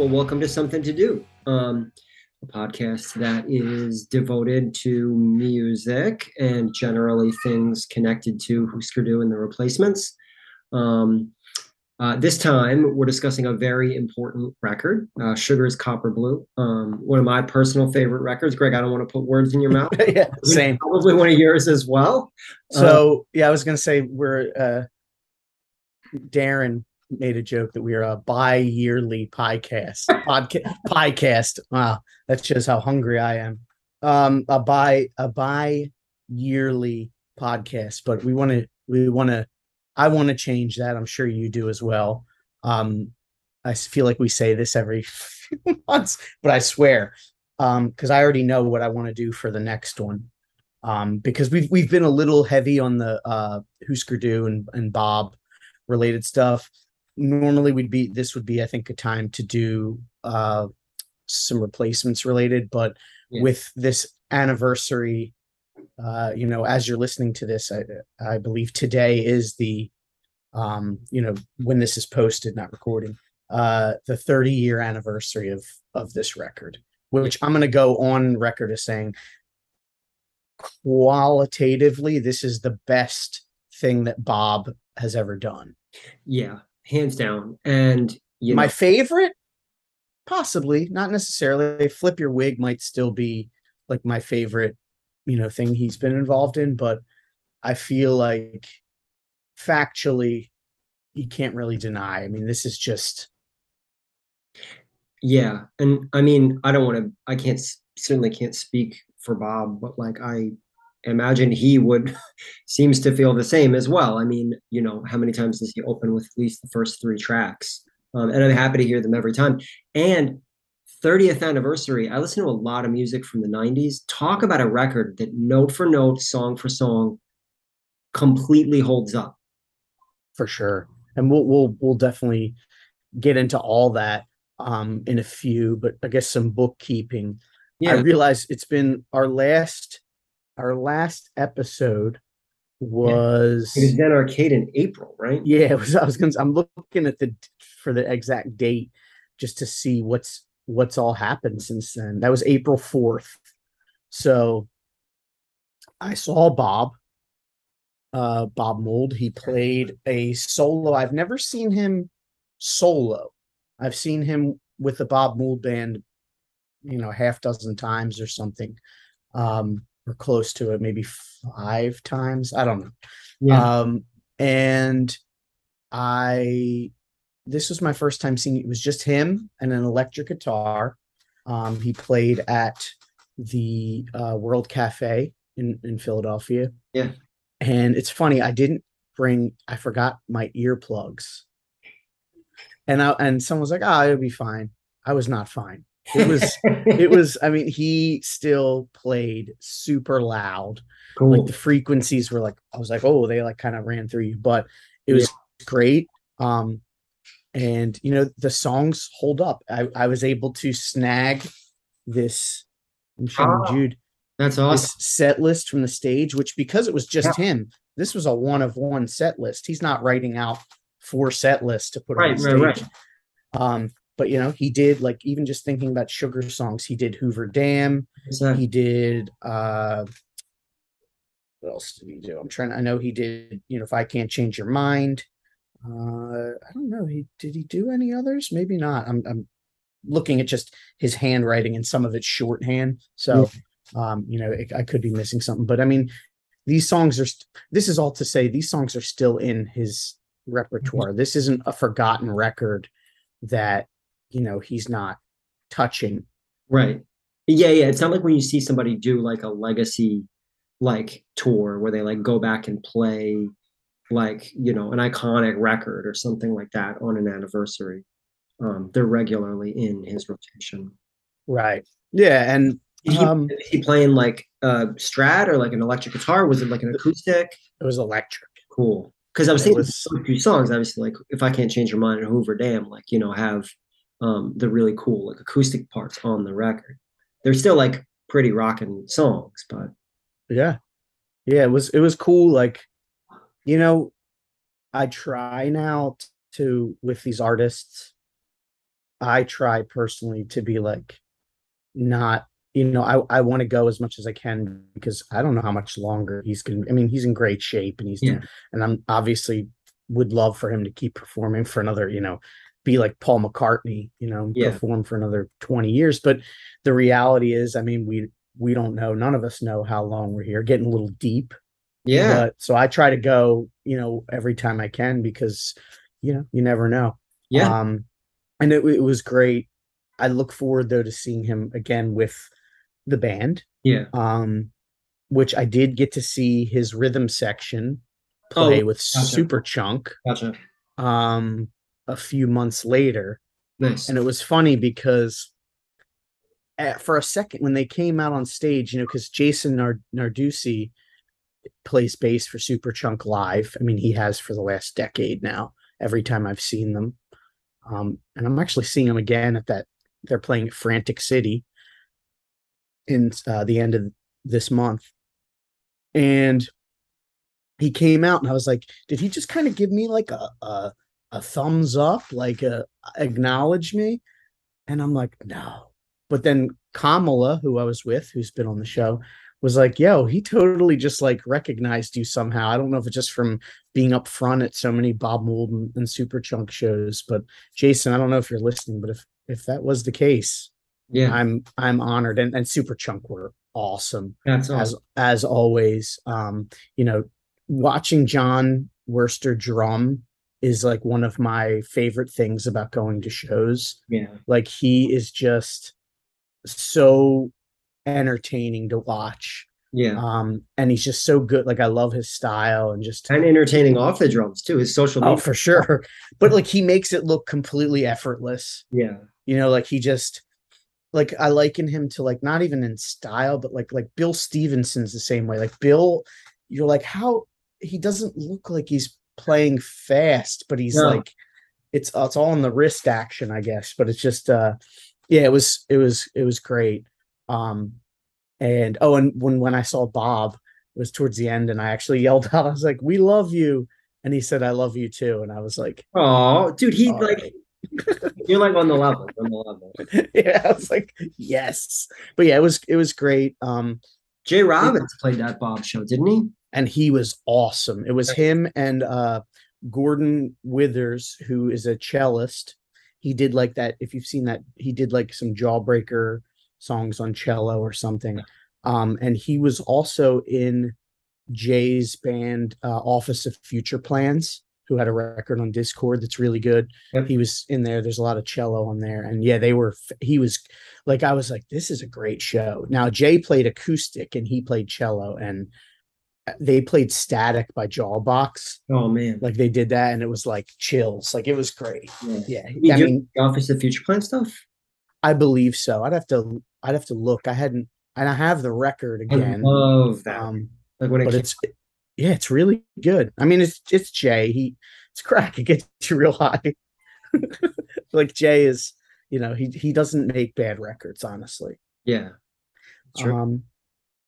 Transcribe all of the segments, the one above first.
Well, welcome to Something to Do, um, a podcast that is devoted to music and generally things connected to Husker Du and the replacements. Um, uh, this time, we're discussing a very important record, uh, Sugar's Copper Blue, um, one of my personal favorite records. Greg, I don't want to put words in your mouth. yeah, same. Probably one of yours as well. So, uh, yeah, I was going to say we're, uh, Darren made a joke that we are a bi-yearly podcast podcast podcast. Wow that shows how hungry i am. Um a bi a bi-yearly podcast but we want to we want to i want to change that. I'm sure you do as well. Um i feel like we say this every few months but i swear um because i already know what i want to do for the next one. Um because we've we've been a little heavy on the uh husker du and, and bob related stuff normally we'd be this would be i think a time to do uh some replacements related but yeah. with this anniversary uh you know as you're listening to this i i believe today is the um you know when this is posted not recording uh the 30 year anniversary of of this record which i'm going to go on record as saying qualitatively this is the best thing that bob has ever done yeah hands down. And you know, my favorite, possibly not necessarily. Flip your wig might still be like my favorite, you know, thing he's been involved in, but I feel like factually, you can't really deny. I mean, this is just. Yeah, and I mean, I don't want to. I can't certainly can't speak for Bob, but like I imagine he would seems to feel the same as well. I mean, you know, how many times does he open with at least the first three tracks? Um, and I'm happy to hear them every time. And 30th anniversary, I listen to a lot of music from the 90s. Talk about a record that note for note, song for song, completely holds up. For sure. And we'll we'll we'll definitely get into all that um in a few, but I guess some bookkeeping. Yeah. I realize it's been our last our last episode was yeah. it was Zen Arcade in April, right? Yeah, it was. I was gonna. I'm looking at the for the exact date just to see what's what's all happened since then. That was April fourth. So I saw Bob, uh, Bob Mould. He played a solo. I've never seen him solo. I've seen him with the Bob Mould band, you know, half dozen times or something. Um, or close to it, maybe five times. I don't know. Yeah. Um, and I, this was my first time seeing it was just him and an electric guitar. Um, he played at the uh, World Cafe in, in Philadelphia. Yeah. And it's funny, I didn't bring, I forgot my earplugs. And I, and someone was like, oh, it'll be fine. I was not fine. It was it was I mean he still played super loud. Cool. Like the frequencies were like I was like oh they like kind of ran through you but it was yeah. great. Um and you know the songs hold up. I I was able to snag this I'm showing oh, Jude that's awesome. set list from the stage which because it was just yeah. him this was a one of one set list. He's not writing out four set lists to put right, on stage. Right, right. Um but you know he did like even just thinking about sugar songs he did hoover dam exactly. he did uh what else did he do? I'm trying i know he did you know if i can't change your mind uh i don't know he did he do any others? Maybe not. I'm, I'm looking at just his handwriting and some of it's shorthand so um you know it, i could be missing something but i mean these songs are st- this is all to say these songs are still in his repertoire. Mm-hmm. this isn't a forgotten record that you know he's not touching. Right. Yeah yeah it's not like when you see somebody do like a legacy like tour where they like go back and play like you know an iconic record or something like that on an anniversary. Um they're regularly in his rotation. Right. Yeah and um he, he playing like a strat or like an electric guitar? Was it like an acoustic? It was electric. Cool. Because i was thinking was, a few songs obviously like if i can't change your mind and hoover dam like you know have um, the really cool like acoustic parts on the record. They're still like pretty rocking songs, but yeah, yeah, it was it was cool. Like, you know, I try now to with these artists. I try personally to be like not you know I I want to go as much as I can because I don't know how much longer he's going I mean he's in great shape and he's Yeah. and I'm obviously would love for him to keep performing for another you know be like Paul McCartney you know Yeah. perform for another 20 years but the reality is I mean we we don't know none of us know how long we're here getting a little deep Yeah. but so I try to go you know every time I can because you know you never know Yeah. um, and it, it was great. I look forward though to seeing him again with the band. Yeah. Um, which I did get to see his rhythm section play Oh, with gotcha. Superchunk Gotcha. um a few months later. Nice. And it was funny because at, for a second when they came out on stage, you know, because Jason Nard- Narducci plays bass for Superchunk live. I mean, he has for the last decade now. Every time I've seen them, um, and I'm actually seeing them again at that. They're playing at Frantic City in uh, the end of this month, and he came out, and I was like, "Did he just kind of give me like a a, a thumbs up, like a acknowledge me?" And I'm like, "No." But then Kamala, who I was with, who's been on the show, was like, yo, he totally just like recognized you somehow. I don't know if it's just from being up front at so many Bob Mould and, and Superchunk shows, but Jason, I don't know if you're listening, but if if that was the case, yeah. I'm I'm honored. And and Superchunk were awesome That's as awesome. as always. Um, you know, watching Jon Wurster drum is like one of my favorite things about going to shows Yeah. like he is just so entertaining to watch Yeah. um and he's just so good like i love his style and just and entertaining off the drums too. His social oh for sure but like he makes it look completely effortless Yeah. you know like he just like i liken him to like not even in style but like like bill stevenson's the same way like bill you're like how he doesn't look like he's playing fast but he's like it's it's all in the wrist action i guess but it's just uh yeah it was it was it was great um and oh and when when i saw bob it was towards the end and i actually yelled out i was like we love you and he said i love you too and i was like Oh, dude, he like right. you're like on the level, on the level. yeah, I was like, yes. But yeah, it was it was great. Um, Jay Robbins played that Bob show, didn't he? And he was awesome. It was him and uh Gordon Withers, who is a cellist. He did like that. If you've seen that, he did like some jawbreaker songs on cello or something. Um, and he was also in Jay's band uh, Office of Future Plans, who had a record on Dischord that's really good. Yep. He was in there. There's a lot of cello on there, and yeah, they were. He was like, I was like, this is a great show. Now Jay played acoustic and he played cello, and they played Static by Jawbox. Oh man. Like they did that, and it was like chills. Like it was great. Yeah. Yeah, I mean, the Office of Future Plan stuff? I believe so. I'd have to. I'd have to look. I hadn't, and I have the record I again. love that. Um, like when it but it's yeah, it's really good. I mean, it's it's Jay. He it's crack. It gets you real high. like Jay is, you know, he he doesn't make bad records, honestly. yeah. True. Um,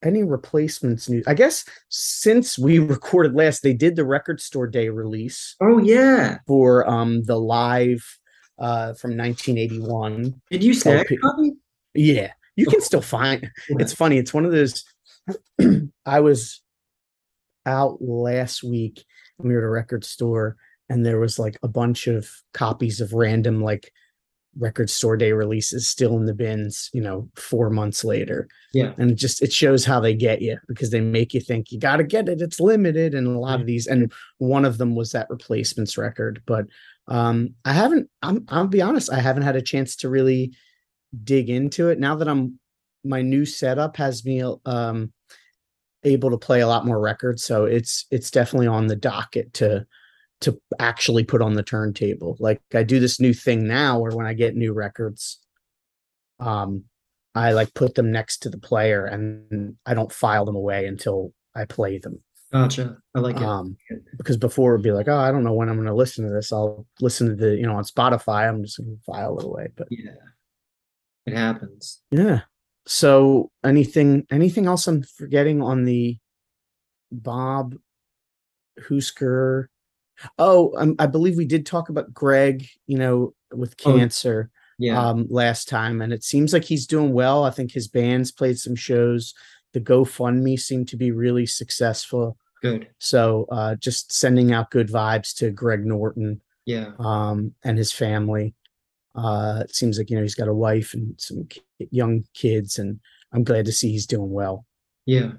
any replacements news? I guess since we recorded last, they did the record store day release oh yeah. for um the live uh from 1981. Did you snag copy? Yeah, you can still find. It's funny. It's one of those. I was out last week and we were at a record store and there was like a bunch of copies of random like record store day releases still in the bins, you know, four months later. Yeah. And it just it shows how they get you because they make you think you got to get it. It's limited, and a lot of these. And one of them was that replacements record. But um, I haven't. I'm. I'll be honest. I haven't had a chance to really dig into it now that I'm. My new setup has me um able to play a lot more records, so it's it's definitely on the docket to to actually put on the turntable. Like I do this new thing now where when I get new records, um, I like put them next to the player and I don't file them away until I play them. Gotcha. I like it. Um, because before it'd be like, oh, I don't know when I'm going to listen to this. I'll listen to the, you know, on Spotify. I'm just going to file it away. But yeah. It happens. yeah. So anything, anything else I'm forgetting on the Bob Husker? Oh, um, I believe we did talk about Greg. You know, with Oh, cancer. Yeah. um last time and it seems like he's doing well. I think his band's played some shows. The GoFundMe seemed to be really successful. Good. So uh just sending out good vibes to Greg Norton Yeah. um and his family. Uh it seems like you know he's got a wife and some young kids and I'm glad to see he's doing well. Yeah.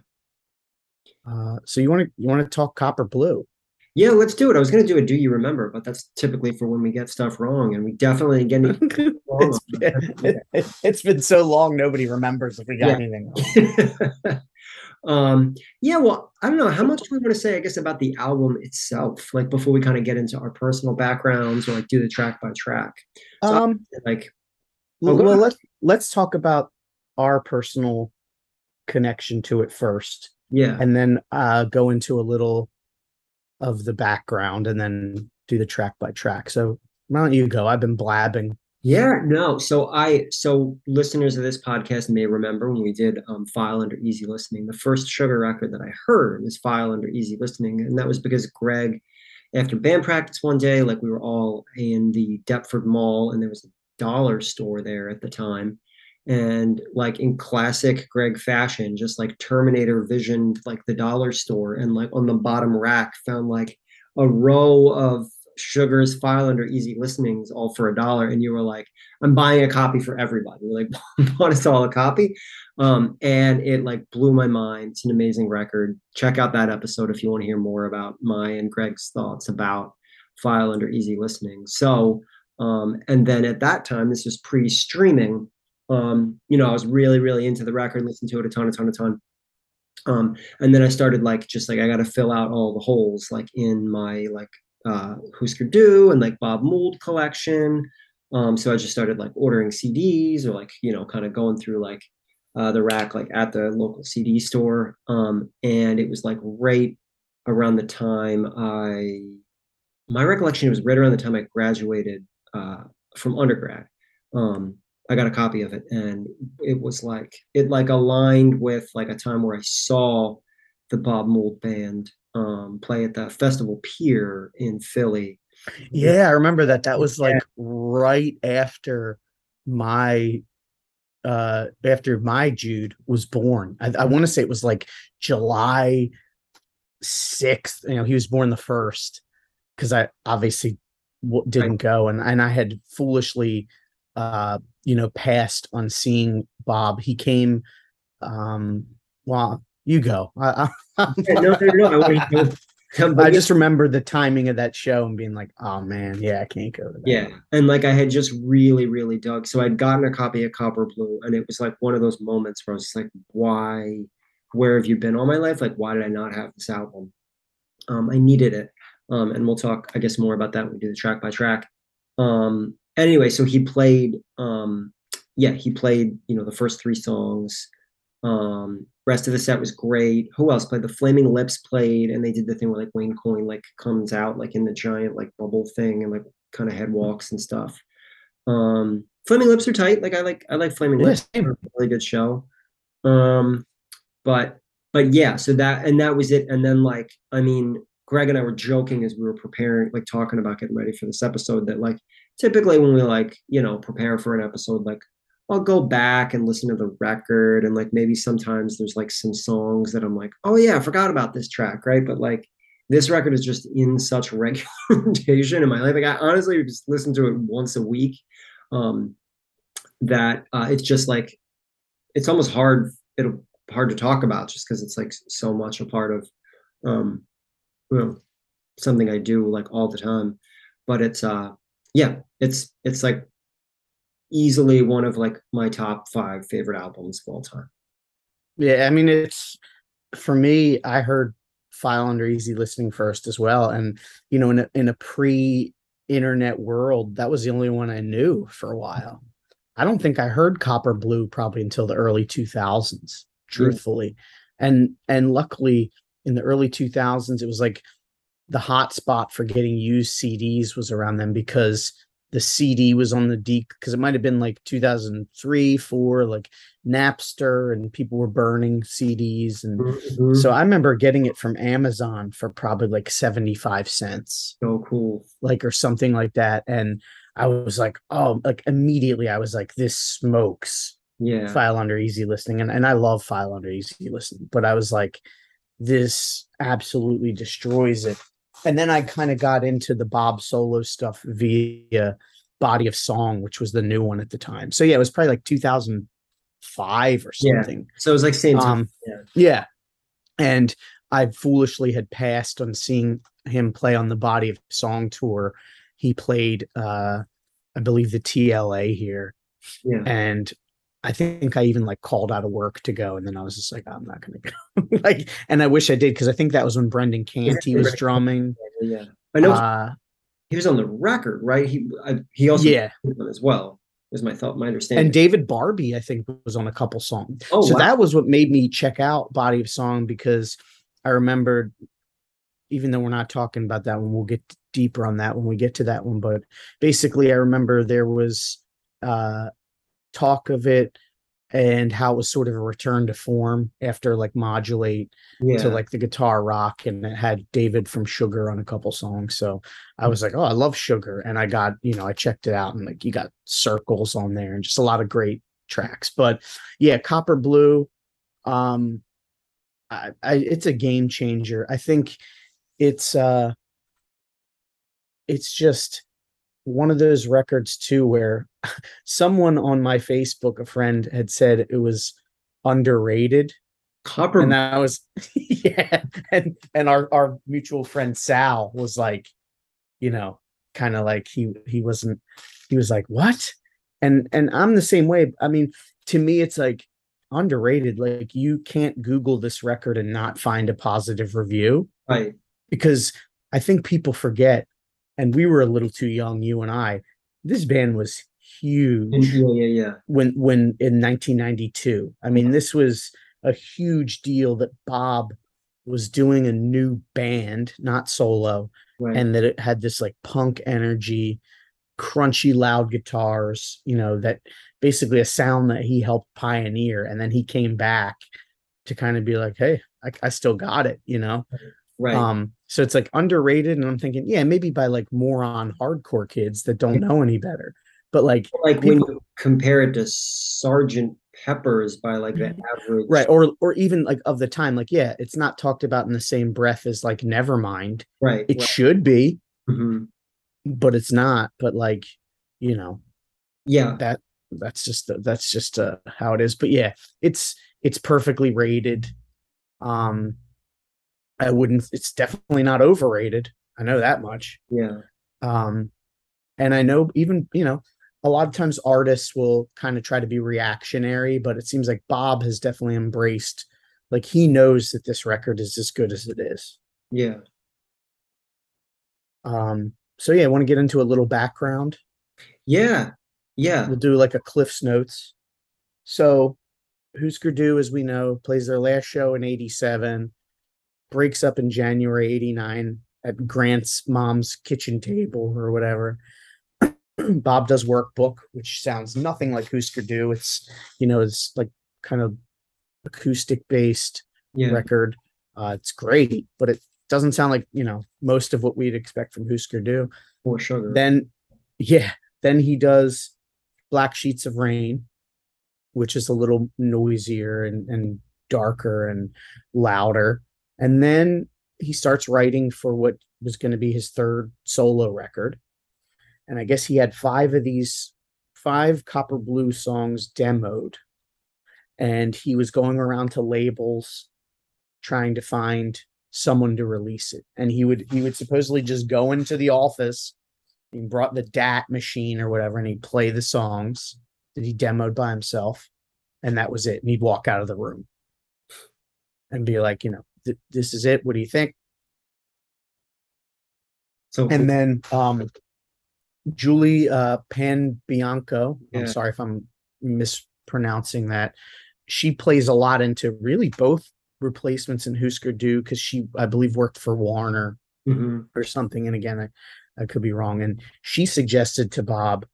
Uh so you want to you want to talk Copper Blue? Yeah, let's do it. I was gonna do a do you remember, but that's typically for when we get stuff wrong, and we definitely get it. it's, been, it, has been so long nobody remembers if we got Yeah. anything wrong. um, yeah, well, I don't know how much do we want to say, I guess, about the album itself, like before we kind of get into our personal backgrounds or like do the track by track. So, Um Like, well, Oh, well let's let's talk about our personal connection to it first yeah, and then uh go into a little of the background and then do the track by track. So why don't you go? I've been blabbing. Yeah, no. So I so listeners of this podcast may remember when we did um, File Under Easy Listening. The first Sugar record that I heard was File Under Easy Listening, and that was because Greg, after band practice one day, like we were all in the Deptford Mall, and there was a dollar store there at the time, and like in classic Greg fashion, just like Terminator visioned like the dollar store, and like on the bottom rack found like a row of Sugar's File Under Easy Listenings all for a dollar, and you were like, "I'm buying a copy for everybody." We're like, "Bought us all a copy," um, and it like blew my mind. It's an amazing record. Check out that episode if you want to hear more about my and Greg's thoughts about File Under Easy Listening. So, um, and then at that time, this was pre-streaming. Um, you know, I was really, really into the record, listened to it a ton, a ton, a ton. Um, and then I started like just like I got to fill out all the holes like in my like uh, Husker Du and like Bob Mould collection. Um, so I just started like ordering CDs or like you know kind of going through like uh, the rack like at the local CD store. Um, and it was like right around the time I, my recollection was right around the time I graduated uh, from undergrad. Um, I got a copy of it, and it was like it like aligned with like a time where I saw the Bob Mould band um, play at the Festival Pier in Philly. Yeah, I remember that. That was like right after my uh after my Jude was born. I, I want to say it was like July 6th. You know, he was born the first because I obviously w- didn't go and and I had foolishly uh you know passed on seeing Bob. He came um well, you go. I, no, no, no, just remember the timing of that show and being like, "Oh man, yeah, I can't go to that." Yeah, and like I had just really, really dug. So I'd gotten a copy of Copper Blue, and it was like one of those moments where I was like, "Why? Where have you been all my life? Like, why did I not have this album? Um, I needed it." Um, and we'll talk, I guess, more about that when we do the track by track. Um, anyway, so he played. Um, yeah, he played. You know, the first three songs. Um, rest of the set was great. Who else played? The Flaming Lips played, and they did the thing where like Wayne Coyne like comes out like in the giant like bubble thing and like kind of head walks and stuff. Um, Flaming Lips are tight. Like I like I like Flaming Lips. Yeah, a really good show. Um, but but yeah, so that and that was it. And then like I mean, Greg and I were joking as we were preparing, like talking about getting ready for this episode. That like typically when we like you know prepare for an episode, like I'll go back and listen to the record and like maybe sometimes there's like some songs that I'm like, oh yeah, I forgot about this track, right? But like this record is just in such regular rotation in my life. Like I honestly just listen to it once a week. Um that uh it's just like it's almost hard it'll hard to talk about just because it's like so much a part of um you know something I do like all the time. But it's uh yeah, it's it's like easily one of like my top five favorite albums of all time. Yeah, I mean it's for me, I heard File Under Easy Listening first as well. And you know, in a in a pre-internet world, that was the only one I knew for a mm. while. I don't think I heard Copper Blue probably until the early 2000s, mm. truthfully. And and luckily in the early 2000s, it was like the hot spot for getting used CDs was around them because the CD was on the D because it might have been like 2003, four, like Napster, and people were burning CDs. And Mhm. so I remember getting it from Amazon for probably like 75 cents, so cool. like or something like that. And I was like, oh, like immediately I was like, this smokes Yeah. file under easy listening. And, and I love file under easy listening, but I was like, this absolutely destroys it. And then I kind of got into the Bob solo stuff via Body of Song, which was the new one at the time. So yeah, it was probably like 2005 or Yeah. something. So it was like same time. Um, yeah. yeah. And I foolishly had passed on seeing him play on the Body of Song tour. He played, uh, I believe, the TLA here, yeah. and I think I even like called out of work to go, and then I was just like, I'm not going to go. like, and I wish I did because I think that was when Brendan Canty was drumming. Yeah. I know Uh, he was on the record, right? He I, he also yeah, as well. Was my thought, my understanding. and David Barbe, I think, was on a couple songs. oh, so wow. that was what made me check out Body of Song because I remembered, even though we're not talking about that one, we'll get deeper on that when we get to that one. But basically, I remember there was uh, talk of it and how it was sort of a return to form after like modulate yeah. to like the guitar rock and it had David from Sugar on a couple songs. So I was like, oh, I love Sugar. And I got, you know, I checked it out and like you got circles on there and just a lot of great tracks. But yeah, Copper Blue, um, I, I it's a game changer. I think it's uh it's just one of those records too where someone on my Facebook, a friend had said it was underrated Copper. and I was yeah, and and our our mutual friend Sal was like, you know, kind of like he he wasn't he was like what, and and I'm the same way. I mean, to me, it's like underrated. Like you can't Google this record and not find a positive review right. because I think people forget, and we were a little too young, you and I. This band was huge yeah, yeah, yeah. when when in 1992 i mean this was a huge deal that bob was doing a new band not solo Right. and that it had this like punk energy crunchy loud guitars you know that basically a sound that he helped pioneer and then he came back to kind of be like hey I, I still got it you know right. um so it's like underrated and i'm thinking yeah maybe by like moron hardcore kids that don't know any better but like like when you compare it to Sergeant Pepper's by like the average. right or or even like of the time like yeah it's not talked about in the same breath as like nevermind Right. it right. should be Mhm. but it's not but like you know Yeah. that that's just the, that's just uh, how it is but yeah it's it's perfectly rated um i wouldn't it's definitely not overrated i know that much Yeah. um and i know even you know a lot of times artists will kind of try to be reactionary but it seems like bob has definitely embraced like he knows that this record is as good as it is Yeah. um so yeah i want to get into a little background Yeah. Yeah. we'll do like a cliff's notes so husker du as we know plays their last show in 87 breaks up in january 89 at grant's mom's kitchen table or whatever. Bob does workbook which sounds nothing like husker du. It's you know it's like kind of acoustic based Yeah. record. Uh it's great but it doesn't sound like you know most of what we'd expect from husker du. For sugar. then yeah then he does black sheets of rain which is a little noisier and, and darker and louder and then he starts writing for what was going to be his third solo record. And i guess he had five of these five copper blue songs demoed. And he was going around to labels trying to find someone to release it. And he would he would supposedly just go into the office he brought the DAT machine or whatever, and he'd play the songs that he demoed by himself, and that was it. And he'd walk out of the room and be like, you know, "Th- this is it. What do you think? so And then um Julie uh Panebianco, Yeah. I'm sorry if I'm mispronouncing that. She plays a lot into really both replacements in Husker Du because she, I believe, worked for Warner Mhm. or something. And again, I, I could be wrong. And she suggested to Bob,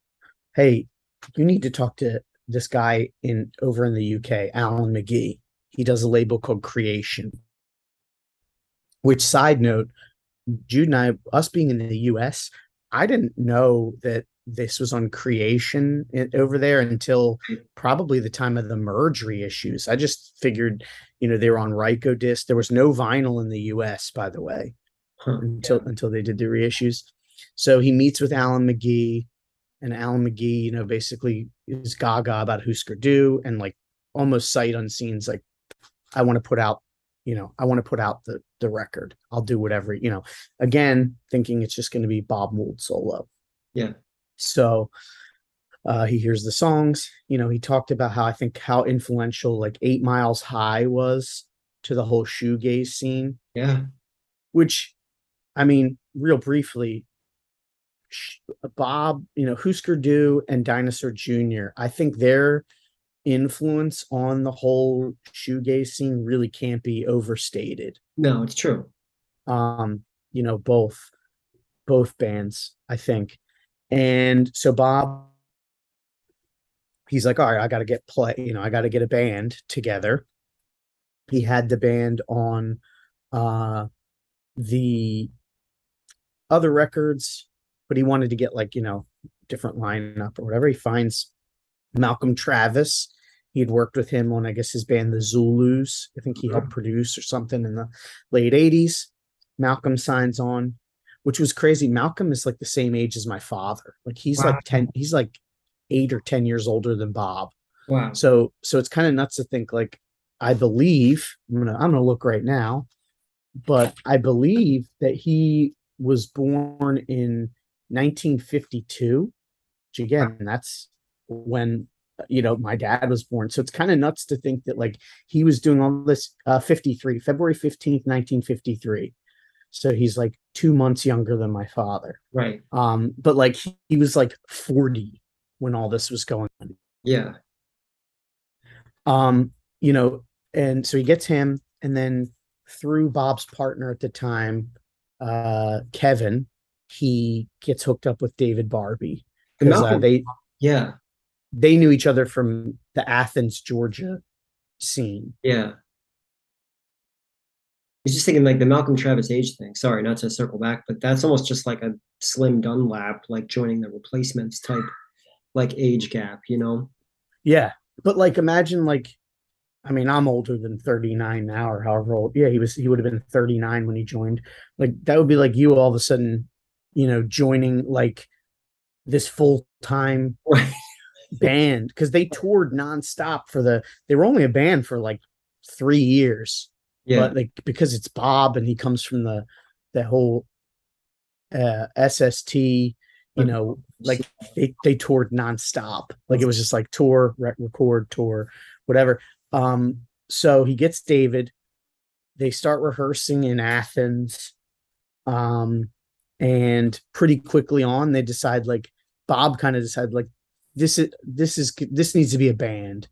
"Hey, you need to talk to this guy in over in the UK, Alan McGee. He does a label called Creation." Which side note, Jude and I, us being in the US, I didn't know that this was on creation over there until probably the time of the merge reissues. I just figured, you know, they were on Rykodisc. There was no vinyl in the US, by the way, Huh. until until they did the reissues. So he meets with Alan McGee, and Alan McGee, you know, basically is gaga about Husker Du and like almost sight unseen's like, I want to put out, you know, I want to put out the the record. I'll do whatever, you know. Again, thinking it's just going to be Bob Mould solo. Yeah. So uh he hears the songs, you know, he talked about how I think how influential like Eight Miles High was to the whole shoegaze scene Yeah. which I mean, real briefly, Bob, you know, Husker Du and Dinosaur Jr., I think their influence on the whole shoegaze scene really can't be overstated. No, it's true. Um, you know, both both bands, I think. And so Bob he's like, all right, I gotta get play, you know, I gotta get a band together. He had the band on uh the other records, but he wanted to get like, you know, different lineup or whatever. He finds Malcolm Travis. He had worked with him on, I guess, his band, the Zulus. I think he helped produce or something in the late 80s. Malcolm signs on, which was crazy. Malcolm is like the same age as my father. Like he's Wow. like 10, he's like eight or 10 years older than Bob. Wow. So so it's kind of nuts to think like I believe I'm gonna I'm gonna look right now, but I believe that he was born in 1952, which again that's when you know my dad was born. So it's kind of nuts to think that like he was doing all this uh 53 February 15th, 1953. So he's like two months younger than my father. Right. Um, but like he, he was like 40 when all this was going on Yeah. um you know and so he gets him and then through bob's partner at the time uh kevin he gets hooked up with david barbe because uh, they Yeah. They knew each other from the athens georgia scene Yeah. I was just thinking like the Malcolm Travis age thing. Sorry, not to circle back, but that's almost just like a slim Dunlap, like joining the replacements type, like age gap, you know? yeah but like imagine like i mean i'm older than 39 now or however old yeah he was he would have been 39 when he joined like that would be like you all of a sudden you know joining like this full-time Right. Band because they toured nonstop for the they were only a band for like three years. Yeah. but like because it's bob and he comes from the the whole uh sst you know like they they toured nonstop. Like it was just like tour rec- record tour whatever. Um so he gets david. They start rehearsing in athens. Um and pretty quickly on they decide like bob kind of decided like this is this is this needs to be a band.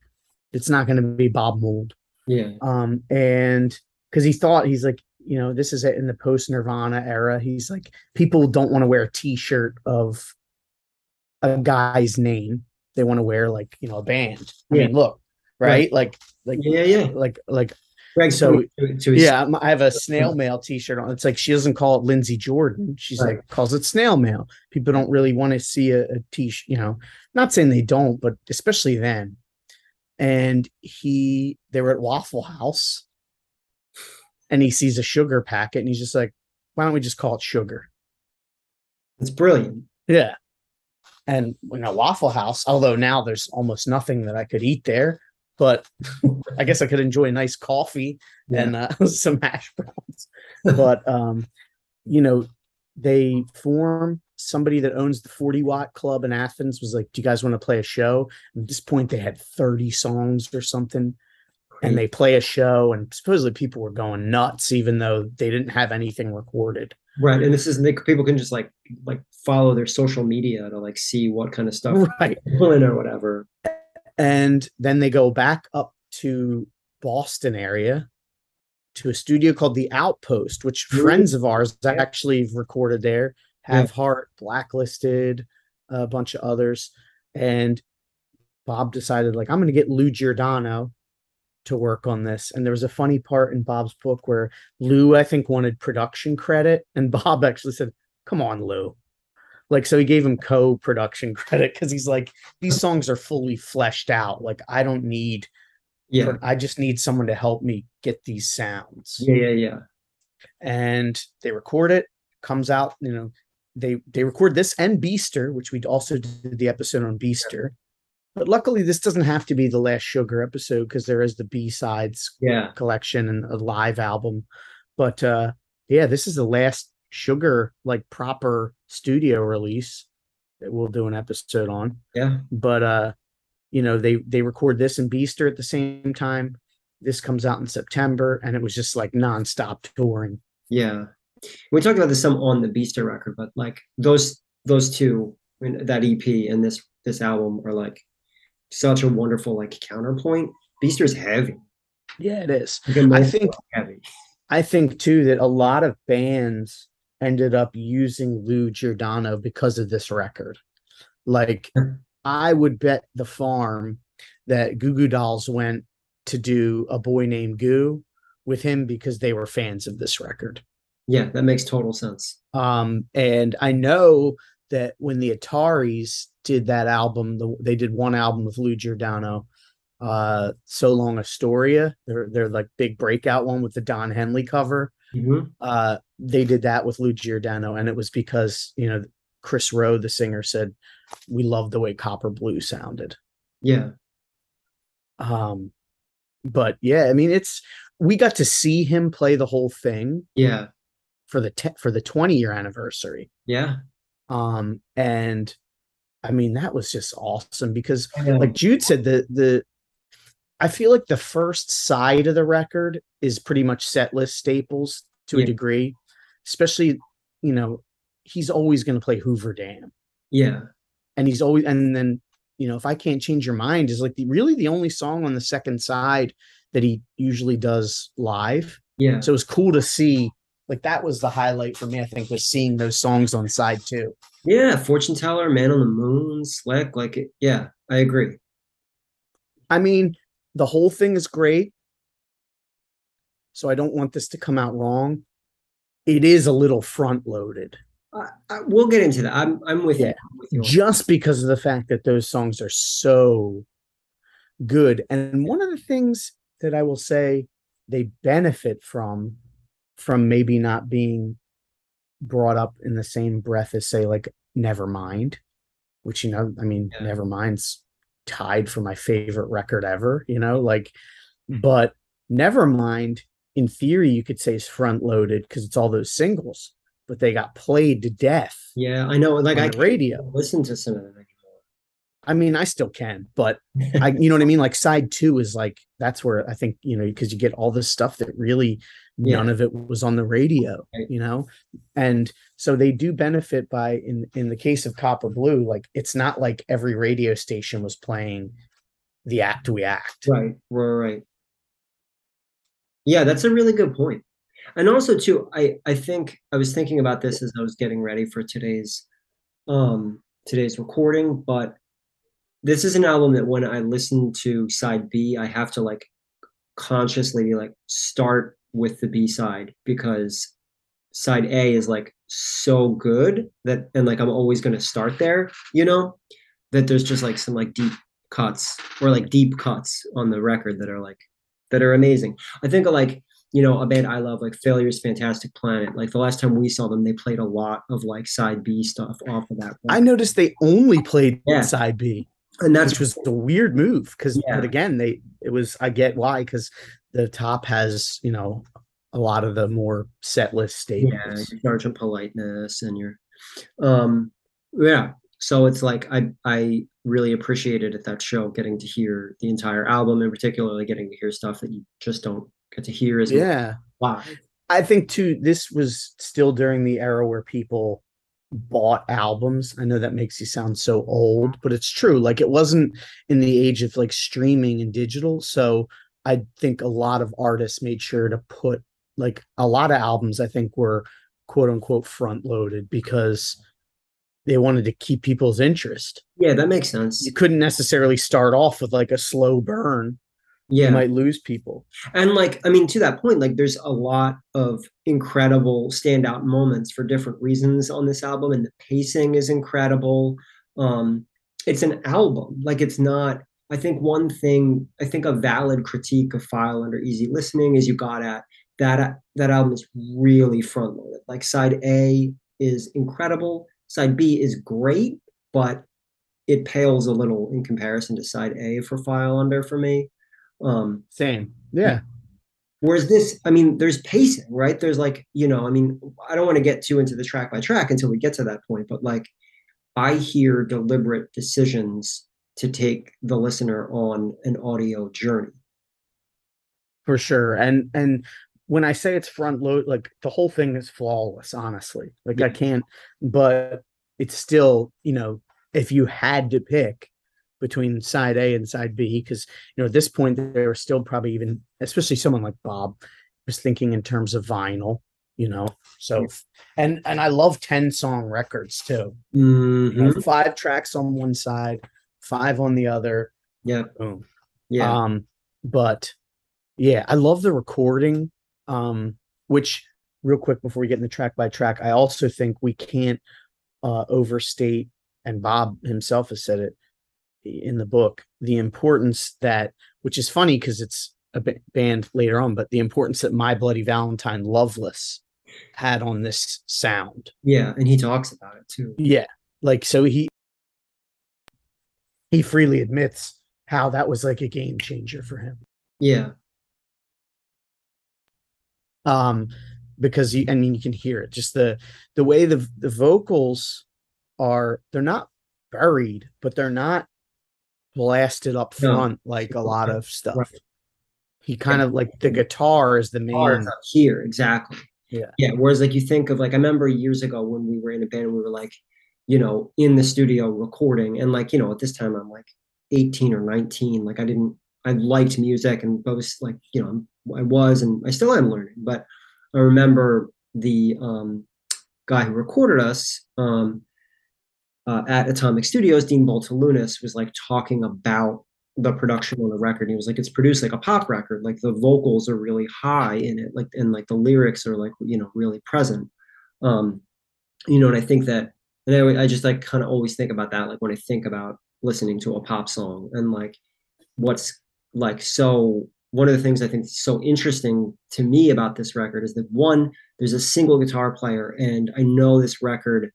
It's not going to be bob mould yeah. um and because he thought he's like you know this is in the post nirvana era. He's like people don't want to wear a t-shirt of a guy's name. They want to wear like you know a band. I Yeah. mean look right? Like like Yeah, yeah. like like Greg, So- to, to yeah i have a snail mail t-shirt on. It's like she doesn't call it lindsey jordan. She's Right. like calls it snail mail. People don't really want to see a, a t-shirt you know not saying they don't but especially then. And he they were at waffle house. And he sees a sugar packet and he's just like why don't we just call it sugar? It's brilliant. yeah. And you know waffle house although now there's almost nothing that i could eat there but i guess i could enjoy a nice coffee and uh, some hash browns. But um you know they form somebody that owns the 40 watt club in athens was like do you guys want to play a show? And at this point they had 30 songs or something and they play a show and supposedly people were going nuts even though they didn't have anything recorded. Right. And this is they, people can just like like follow their social media to like see what kind of stuff right. or whatever. And then they go back up to Boston area to a studio called the Outpost, which friends of ours actually recorded there. Have Yeah. Heart, Blacklisted, a bunch of others, and Bob decided like I'm going to get Lou Giordano to work on this. And there was a funny part in Bob's book where Lou, I think, wanted production credit, and Bob actually said, "Come on, Lou." Like, so he gave him co-production credit because he's like, these songs are fully fleshed out. Like, I don't need, Yeah. I just need someone to help me get these sounds. Yeah, yeah, yeah. And they record it, comes out, you know, they they record this and Beaster, which we also did the episode on Beaster. But luckily, this doesn't have to be the last Sugar episode because there is the B sides Yeah. collection and a live album. But uh yeah, this is the last Sugar like proper studio release that we'll do an episode on. Yeah. But uh you know, they they record this and Beaster at the same time. This comes out in September and it was just like nonstop touring. Yeah. We talked about this some on the Beaster record, but like those those two, I mean, that EP and this this album are like such a wonderful like counterpoint. Beaster's heavy. Yeah, it is. I think heavy. I think too that a lot of bands ended up using Lou Giordano because of this record. Like I would bet the farm that Goo Goo Dolls went to do a boy named Goo with him because they were fans of this record. Yeah, that makes total sense. Um, and I know that when the Ataris did that album, the, they did one album with Lou Giordano, uh, So Long Astoria, their their like big breakout one with the Don Henley cover. Mhm. Uh, they did that with Lou Giordano, and it was because you know Kris Roe, the singer, said we love the way Copper Blue sounded. Yeah. Um, but yeah, I mean, it's we got to see him play the whole thing Yeah. for the te- for the 20 year anniversary. Yeah. Um, and I mean, that was just awesome because, Yeah. like Jude said, the the I feel like the first side of the record is pretty much set list staples to Yeah. a degree, especially you know he's always going to play Hoover Dam, Yeah. and he's always and then you know if I can't change your mind is like the really the only song on the second side that he usually does live. Yeah. So it was cool to see. Like that was the highlight for me. I think was seeing those songs on side two. Yeah. Fortune teller, man on the moon, slick. Like it, yeah, I agree. I mean, the whole thing is great. So I don't want this to come out wrong. It is a little front loaded I, we'll get into that. I'm I'm with you. I'm with you. just because of the fact that those songs are so good. And one of the things that I will say they benefit from, from maybe not being brought up in the same breath as, say, like Nevermind, which, you know, I mean, Yeah. Nevermind's tied for my favorite record ever, you know, like, hmm. but Nevermind, in theory, you could say is front loaded because it's all those singles, but they got played to death Yeah, I know. Like I radio. listen to some of them I mean, I still can, but I, you know what I mean? Like side two is like, that's where I think, you know, because you get all this stuff that really Yeah. none of it was on the radio, Right. you know? And so they do benefit by, in, in the case of Copper Blue, like it's not like every radio station was playing the act we act. Right, right, right. Yeah, that's a really good point. And also too, I I think I was thinking about this as I was getting ready for today's um today's recording, but this is an album that when I listen to side B, I have to like consciously be like start with the B side because side A is like so good that and like I'm always going to start there, you know? That there's just like some like deep cuts or like deep cuts on the record that are like that are amazing. I think of like you know a band I love like Failure's Fantastic Planet. Like the last time we saw them, they played a lot of like side B stuff off of that. I noticed they only played Yeah. side B, and that's was a weird move because, Yeah. but again, they, it was, I get why, because the top has, you know, a lot of the more set list statements yeah, your Sergeant Politeness and your um yeah. So it's like I I really appreciated at that show getting to hear the entire album and particularly getting to hear stuff that you just don't get to hear as yeah. live. I think too, this was still during the era where people bought albums. I know that makes you sound so old, but it's true. Like it wasn't in the age of like streaming and digital. So I think a lot of artists made sure to put like a lot of albums, I think were quote unquote front loaded because they wanted to keep people's interest. Yeah, that makes sense. You couldn't necessarily start off with like a slow burn Yeah. you might lose people. And like, I mean, to that point, like there's a lot of incredible standout moments for different reasons on this album, and the pacing is incredible. Um, it's an album, like it's not. I think one thing, I think a valid critique of File Under Easy Listening is you got at that that album is really front loaded. Like side A is incredible, side B is great, but it pales a little in comparison to side A for File Under for me. Um, Same. Yeah. Whereas this, I mean, there's pacing, right? There's like, you know, I mean, I don't want to get too into the track by track until we get to that point, but like, I hear deliberate decisions to take the listener on an audio journey. For sure. And and when I say it's front load, like the whole thing is flawless, honestly. Like I can't, but it's still, you know, if you had to pick between side A and side B, because you know, at this point there were still probably even, especially someone like Bob, was thinking in terms of vinyl, you know. So and and I love 10 song records too. You know, Mhm. five tracks on one side, five on the other. Yeah, Boom. yeah, Um, but yeah, I love the recording. Um, which real quick before we get into track by track, I also think we can't uh overstate, and Bob himself has said it in the book, the importance that which is funny because it's a band later on, but the importance that My Bloody Valentine Loveless had on this sound. yeah. And he talks about it too. Yeah. Like so he he freely admits how that was like a game changer for him. Yeah, um because you i mean you can hear it just the the way the the vocals are they're not buried but they're not blasted up No. front like a lot of stuff Right. he kind of like the guitar is the main here, exactly. Yeah. Yeah. Whereas like you think of like I remember years ago when we were in a band, we were like, you know, in the studio recording. And like, you know, at this time I'm like 18 or 19. Like I didn't I liked music and I was like, you know, I was and I still am learning. But I remember the um guy who recorded us um uh, at Atomic Studios, Dean Boltolunas, was like talking about the production on the record. He was like, it's produced like a pop record. Like the vocals are really high in it, like and like the lyrics are like you know really present. Um, you know, and I think that, and I, I just like kind of always think about that, like when I think about listening to a pop song and like what's like so. One of the things I think is so interesting to me about this record is that one, there's a single guitar player, and I know this record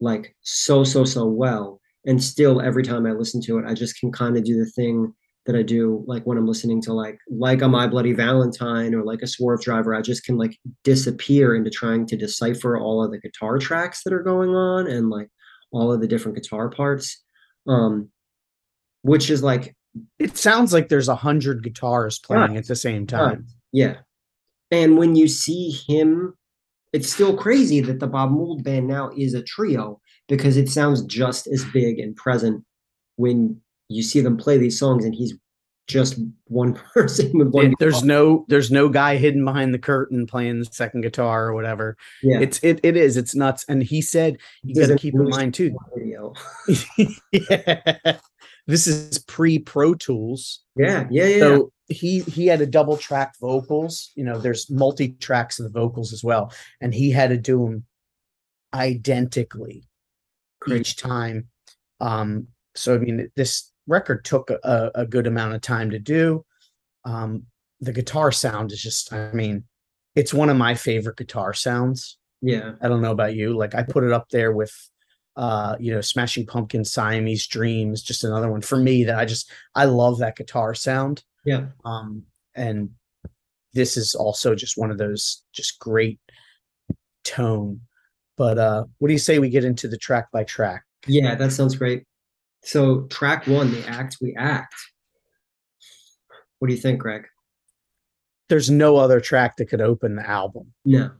like so so so well. And still every time i listen to it i just can kind of do the thing that i do like when i'm listening to like like a my bloody valentine or like a swervedriver i just can like disappear into trying to decipher all of the guitar tracks that are going on and like all of the different guitar parts. Um which is like it sounds like there's a hundred guitars playing Right. at the same time. Yeah. And when you see him it's still crazy that the bob mould band now is a trio because it sounds just as big and present when you see them play these songs and he's just one person with one It- there's no there's no guy hidden behind the curtain playing the second guitar or whatever. Yeah. It's it, it is it's nuts. And he said you got to keep in mind too video. Yeah. This is pre Pro Tools. yeah yeah yeah. So he he had to double track vocals. You know, there's multi tracks of the vocals as well, and he had to do them identically each time. Um, so I mean, this record took a, a good amount of time to do. Um, the guitar sound is just, I mean, it's one of my favorite guitar sounds. yeah I don't know about you. Like I put it up there with uh, you know, Smashing Pumpkins, Siamese Dreams, just another one for me that I just I love that guitar sound. Yeah Um, and this is also just one of those just great tone. But uh what do you say we get into the track by track? yeah that sounds great so track one the act we act what do you think greg There's no other track that could open the album. no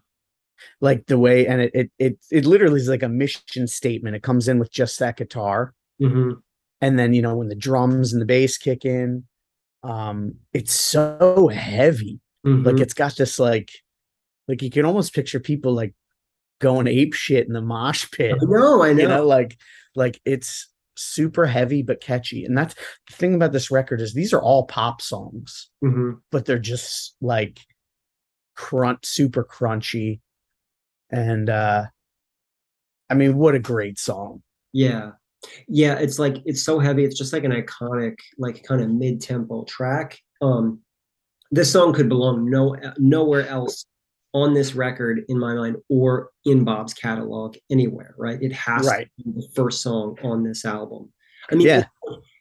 Like the way and it it it, it literally is like a mission statement. It comes in with just that guitar. hmm and then you know when the drums and the bass kick in um it's so heavy like it's got this like like you can almost picture people like going ape shit in the mosh pit no i know you know like like it's super heavy but catchy. And that's the thing about this record is these are all pop songs, Mhm. but they're just like crunch super crunchy. And uh I mean, what a great song. Yeah. Yeah, it's like it's so heavy. It's just like an iconic, like kind of mid-tempo track. Um, this song could belong no nowhere else on this record in my mind or in Bob's catalog anywhere, right? It has Right. to be the first song on this album. I mean, Yeah.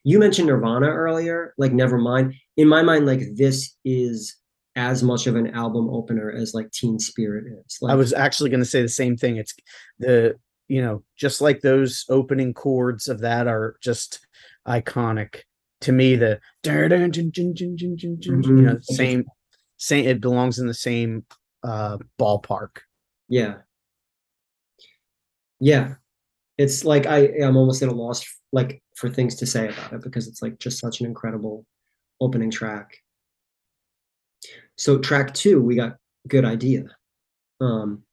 you mentioned Nirvana earlier, like Nevermind. In my mind, like this is as much of an album opener as like Teen Spirit is. Like, I was actually going to say the same thing. It's the you know, just like those opening chords of that are just iconic to me. The you mm-hmm. know, same, same. It belongs in the same uh, ballpark. Yeah, yeah. It's like I, I'm almost at a loss, like for things to say about it because it's like just such an incredible opening track. So track two, we got good idea. Um,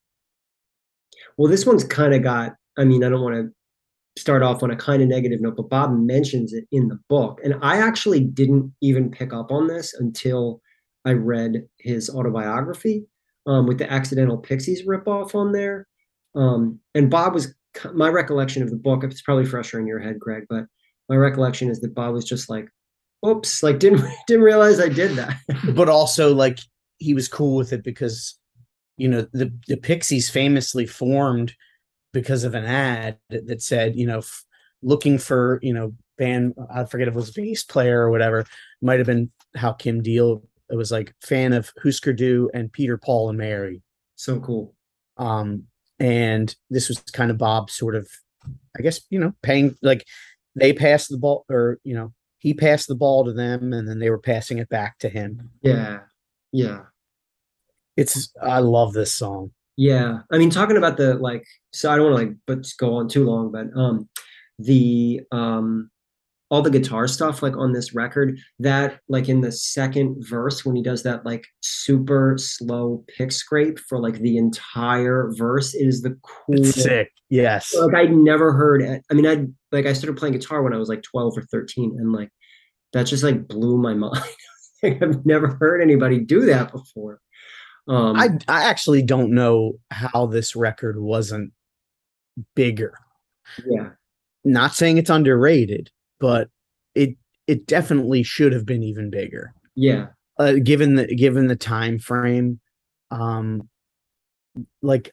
well this one's kind of got I mean, I don't want to start off on a kind of negative note, but Bob mentions it in the book. And I actually didn't even pick up on this until I read his autobiography um, with the Accidental Pixies ripoff on there. Um, and Bob was my recollection of the book. It's probably fresher in your head, Greg, but my recollection is that Bob was just like, "Oops!" Like didn't didn't realize I did that. but also like he was cool with it because you know the the Pixies famously formed because of an ad that, said you know f- looking for you know band I forget if it was bass player or whatever might have been how Kim Deal it was like fan of Husker Du and Peter Paul and Mary so cool. um and this was kind of Bob sort of I guess you know paying like they passed the ball or you know he passed the ball to them and then they were passing it back to him Yeah, yeah. It's I love this song Yeah, I mean, talking about the like, so I don't want to like, but go on too long, but um, the um, all the guitar stuff like on this record, that like in the second verse when he does that like super slow pick scrape for like the entire verse is the It's coolest. sick. Yes. Like I'd never heard. it. I mean, I like I started playing guitar when I was like twelve or thirteen, and like that just like blew my mind. like, I've never heard anybody do that before. Um, I I actually don't know how this record wasn't bigger. yeah, Not saying it's underrated, but it it definitely should have been even bigger. yeah, Uh, given the given the time frame, um, like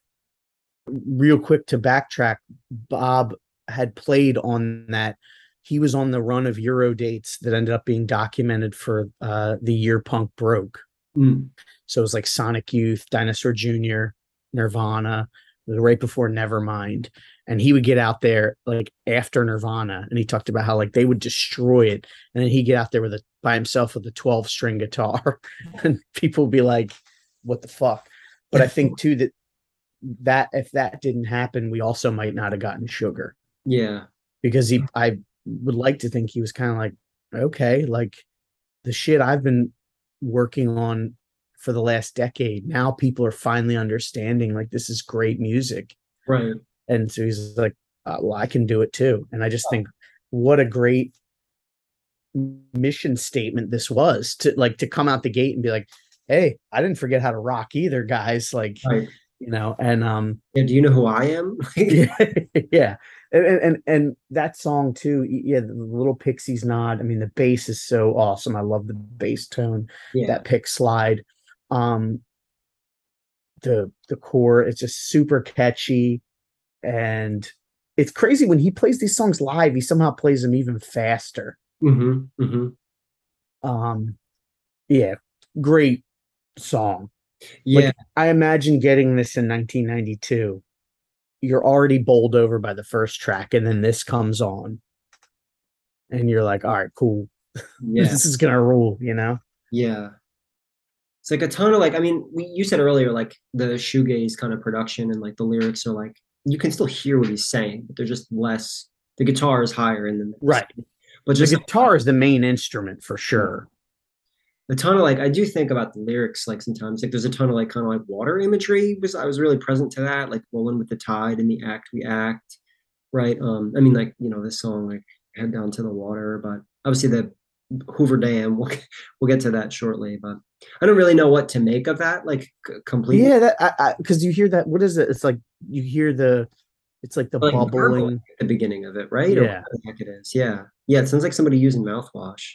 real quick to backtrack, Bob had played on that. He was on the run of Euro dates that ended up being documented for uh, the year punk broke. Mm, So it was like Sonic Youth, Dinosaur Jr., Nirvana, right before Nevermind. And he would get out there like after Nirvana and he talked about how like they would destroy it. And then he'd get out there with a by himself with a 12 string guitar. and people would be like, what the fuck? But I think too that that if that didn't happen, we also might not have gotten sugar yeah, because he I would like to think he was kind of like, okay, like the shit I've been working on for the last decade. Now people are finally understanding like this is great music. right. And so he's like, uh, well, I can do it too. And I just think what a great mission statement this was to like to come out the gate and be like, hey, I didn't forget how to rock either, guys. Like, Right. you know, and um Yeah, do you know who I am? yeah, yeah. And, and and that song too. Yeah, the little Pixies nod. I mean, the bass is so awesome. I love the bass tone. yeah, That pick slide. Um, the the core. It's just super catchy, and it's crazy when he plays these songs live. He somehow plays them even faster. hmm hmm Um, yeah, great song. yeah, I imagine getting this in 1992. You're already bowled over by the first track, and then this comes on, and you're like, "All right, cool. yeah, This is gonna rule," you know? yeah. It's like a ton of like, I mean, we, you said earlier, like the shoegaze kind of production and like the lyrics are like, you can still hear what he's saying, but they're just less, the guitar is higher in the mix. Right. But The just guitar is the main instrument for sure. A ton of like, I do think about the lyrics, like sometimes, like there's a ton of like kind of like water imagery was, I was really present to that, like rolling with the tide in the act we act. Right. Um, I mean, like, you know, this song, like head down to the water. But obviously, the Hoover Dam. We'll we'll get to that shortly. But I don't really know what to make of that. Like c- completely. Yeah, that because you hear that. What is it? It's like you hear the. It's like the like bubbling. at the beginning of it, right? Or Yeah. heck it is. Yeah. Yeah. It sounds like somebody using mouthwash.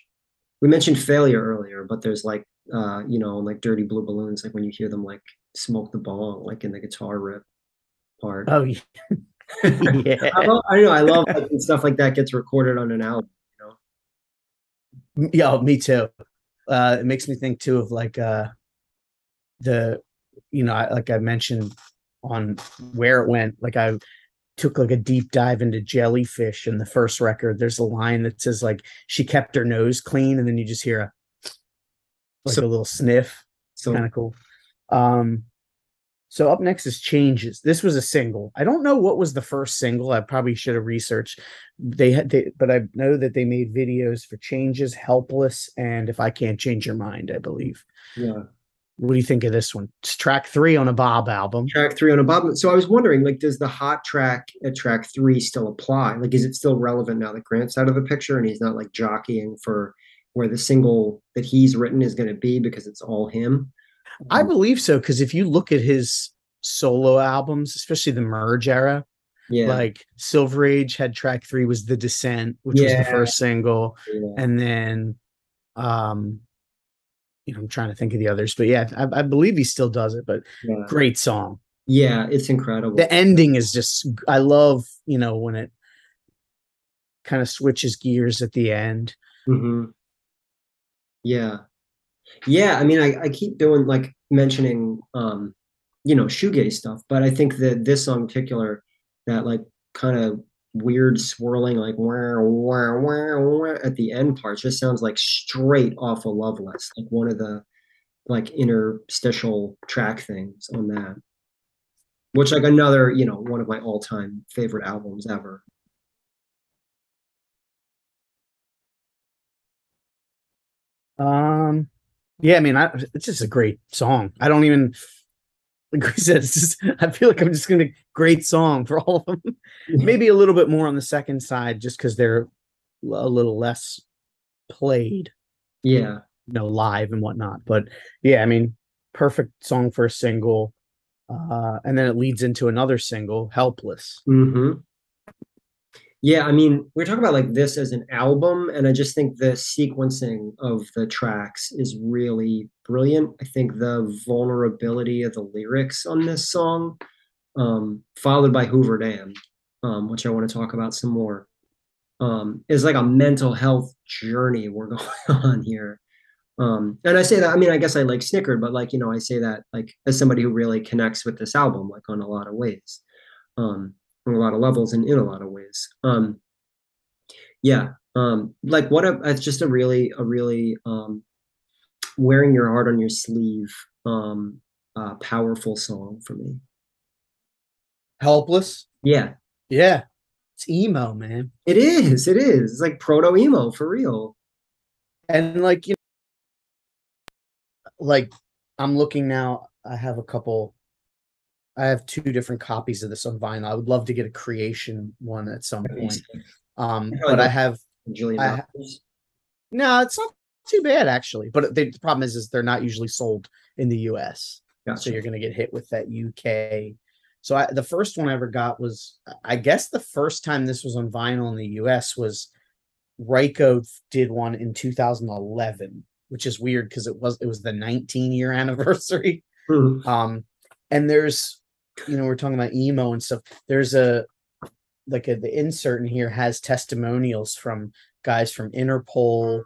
We mentioned failure earlier, but there's like uh, you know, like dirty blue balloons, like when you hear them like smoke the bong, like in the guitar rip part. Oh yeah. yeah. I, love, I know I love like, stuff like that gets recorded on an album, you know. Yeah, me too. Uh, it makes me think too of like uh, the, you know, I, like I mentioned on where it went. Like I took like a deep dive into jellyfish in the first record. There's a line that says like she kept her nose clean, and then you just hear a like So- a little sniff. So Kind of cool. Um, so up next is changes. This was a single. I don't know what was the first single. I probably should have researched. They had, they, but I know that they made videos for changes, helpless, and if I can't change your mind, I believe. yeah. What do you think of this one? It's track three on a Bob album. Track three on a Bob. So I was wondering, like, does the hot track at track three still apply? Like, is it still relevant now that Grant's out of the picture and he's not like jockeying for where the single that he's written is going to be because it's all him? I believe so because if you look at his solo albums, especially the merge era, yeah, like Silver Age had track three was The Descent, which was the first single. yeah. and then um you know i'm trying to think of the others but yeah i, I believe he still does it but yeah. great song Yeah, it's incredible. the ending is just i love you know when it kind of switches gears at the end hmm Yeah. Yeah. I mean, I, I keep doing like mentioning, um, you know, shoegaze stuff, but I think that this song in particular, that like kind of weird swirling, like wah, wah, wah, wah, at the end part just sounds like straight off a Loveless, like one of the like interstitial track things on that. Which like another, you know, one of my all-time favorite albums ever. um yeah i mean I, it's just a great song i don't even like i said it's just i feel like i'm just gonna great song for all of them. Maybe a little bit more on the second side just because they're a little less played Yeah. you know live and whatnot. But yeah i mean perfect song for a single uh and then it leads into another single helpless. Hmm Yeah, I mean, we're talking about like this as an album, and I just think the sequencing of the tracks is really brilliant. I think the vulnerability of the lyrics on this song, um, followed by Hoover Dam, um, which I want to talk about some more, um, is like a mental health journey we're going on here. Um, and I say that, I mean, I guess I like snickered, but like, you know, I say that like as somebody who really connects with this album, like on a lot of ways. Um, on a lot of levels and in a lot of ways. Um, yeah, um, like what a it's just a really a really um, wearing your heart on your sleeve, um, uh, powerful song for me. helpless Yeah, yeah it's emo man it is. It is. It's like proto emo for real. and like you know, like i'm looking now i have a couple i have two different copies of this on vinyl. I would love to get a creation one at some point. um but i have Julian I ha- no it's not too bad actually. But the, the problem is is they're not usually sold in the us so you're going to get hit with that UK. So I, the first one I ever got was, I guess, the first time this was on vinyl in the US was Ryko did one in 2011, which is weird because it was it was the 19 year anniversary. Mhm. Um, and there's, you know, we're talking about emo and stuff. There's a like a, the insert in here has testimonials from guys from Interpol,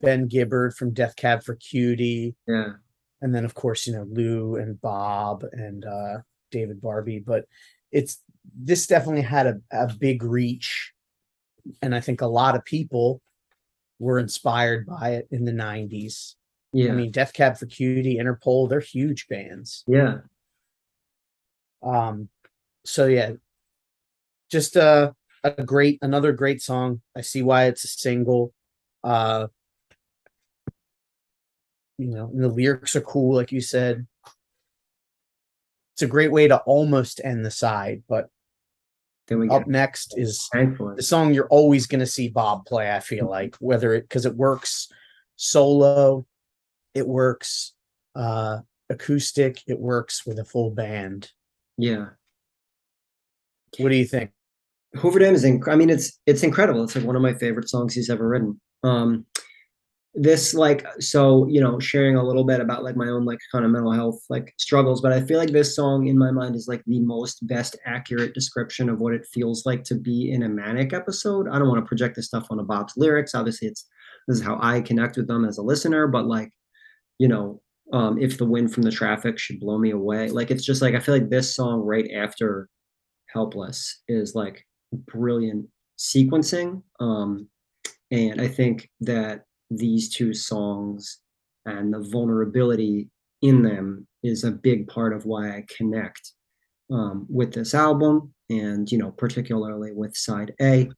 Ben Gibbard from Death Cab for Cutie, Yeah. and then of course you know lou and bob and uh david barbe but it's this definitely had a, a big reach and i think a lot of people were inspired by it in the 90s Yeah. i mean death cab for cutie interpol they're huge bands yeah. Um so yeah just uh, a great another great song i see why it's a single uh you know and the lyrics are cool like you said it's a great way to almost end the side but Then we Up get next is the song you're always going to see Bob play. I feel like whether it because it works solo, it works uh acoustic, it works with a full band. Yeah. What do you think? Hoover Dam is inc- I mean it's it's incredible. It's like one of my favorite songs he's ever written. Um this like so you know sharing a little bit about like my own like kind of mental health like struggles but i feel like this song in my mind is like the most best accurate description of what it feels like to be in a manic episode i don't want to project this stuff onto bob's lyrics obviously it's this is how i connect with them as a listener but like you know um if the wind from the traffic should blow me away like it's just like i feel like this song right after helpless is like brilliant sequencing um and i think that these two songs and the vulnerability in them is a big part of why I connect um, with this album and, you know, particularly with side A.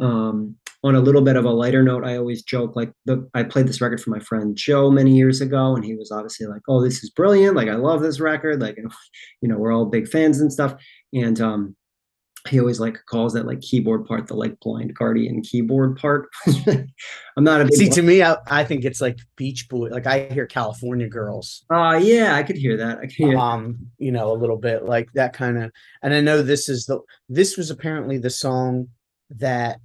Um, on a little bit of a lighter note, I always joke like the I played this record for my friend Joe many years ago, and he was obviously like, "Oh, this is brilliant! Like, I love this record! Like, you know, we're all big fans and stuff." And um, he always like calls that like keyboard part the like blind guardian keyboard part i'm not a big See, to me, I, I think it's like Beach Boy. Like I hear California Girls. uh yeah i could hear that i could hear um you know a little bit like that kind of and i know this is the this was apparently the song that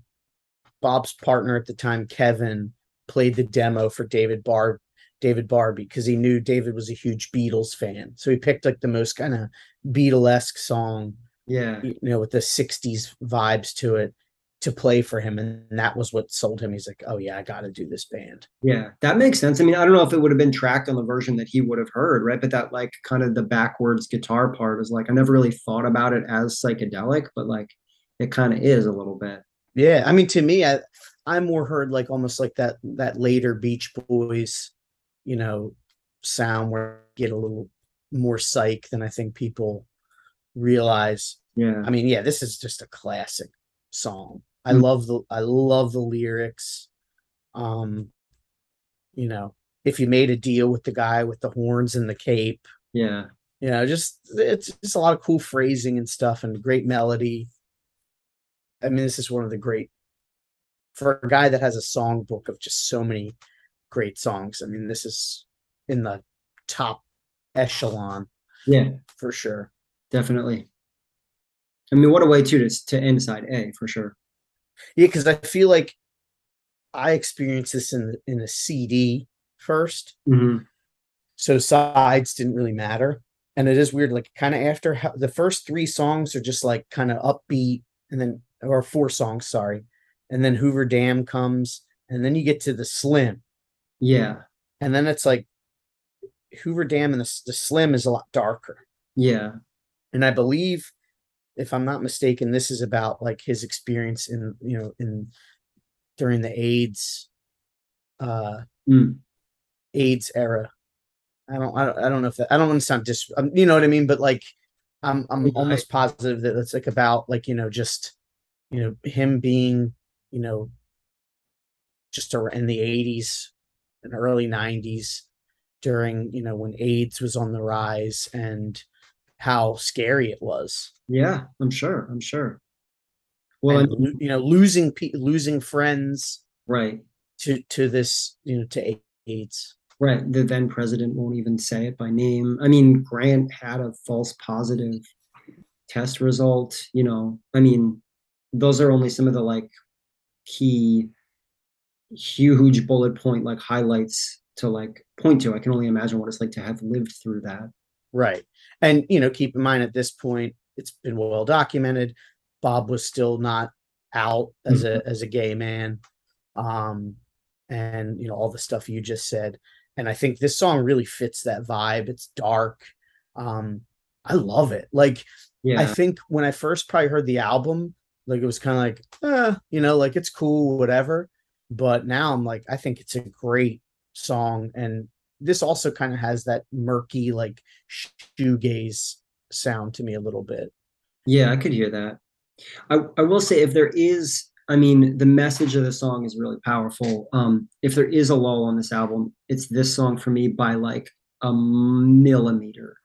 bob's partner at the time kevin played the demo for david barb david barbe because he knew david was a huge beatles fan. So he picked like the most kind of beatlesque song yeah. you know with the 60s vibes to it to play for him and that was what sold him. He's like oh yeah i gotta do this band. Yeah that makes sense. I mean i don't know if it would have been tracked on the version that he would have heard right? But that like kind of the backwards guitar part is like i never really thought about it as psychedelic but like it kind of is a little bit Yeah, I mean, to me, I I more heard like almost like that that later Beach Boys, you know, sound where you get a little more psych than I think people realize. yeah I mean, yeah, this is just a classic song. I Mm. love the I love the lyrics. Um, you know, if you made a deal with the guy with the horns and the cape, yeah you know, just it's just a lot of cool phrasing and stuff and great melody. I mean, this is one of the great for a guy that has a song book of just so many great songs. I mean, this is in the top echelon yeah for sure. definitely i mean what a way to to end side a for sure Yeah, because I feel like I experienced this in in a CD first, Mhm. so sides didn't really matter. And it is weird, like kind of after how, the first three songs are just like kind of upbeat, and then or four songs, sorry, and then Hoover Dam comes, and then you get to the Slim, yeah and then it's like Hoover Dam and the, the Slim is a lot darker. yeah And I believe, if I'm not mistaken, this is about like his experience in you know in during the AIDS uh Mm. AIDS era. I don't, I don't, I don't know if that, I don't want to sound dis, um, you know what I mean, but like, I'm, I'm almost positive that it's like about like you know just, you know, him being, you know, just in the '80s and early '90s during you know when AIDS was on the rise and how scary it was. yeah i'm sure i'm sure well and, you know, losing losing friends right to to this, you know, to AIDS. Right. The then president won't even say it by name. I mean, Grant had a false positive test result. You know, I mean, those are only some of the like key, huge bullet point like highlights to like point to. I can only imagine what it's like to have lived through that. Right. And you know, keep in mind at this point, it's been well documented. Bob was still not out as a as a gay man. Um and you know, all the stuff you just said. And I think this song really fits that vibe. It's dark. Um, I love it. Like I think when I first probably heard the album, like it was kind of like, uh, you know, like it's cool, whatever. But now I'm like, I think it's a great song. And this also kind of has that murky, like shoegaze sound to me a little bit. Yeah, I could hear that. I, I will say if there is, I mean, the message of the song is really powerful. Um, if there is a lull on this album, it's this song for me by like a millimeter.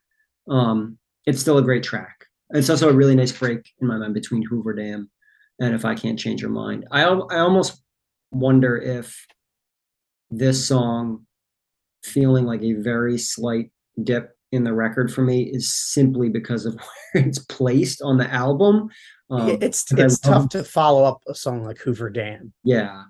Um, it's still a great track. It's also a really nice break in my mind between Hoover Dam and If I Can't Change Your Mind. I I almost wonder if this song feeling like a very slight dip in the record for me is simply because of where it's placed on the album. Um, it's it's tough to follow up a song like Hoover Dam. Yeah,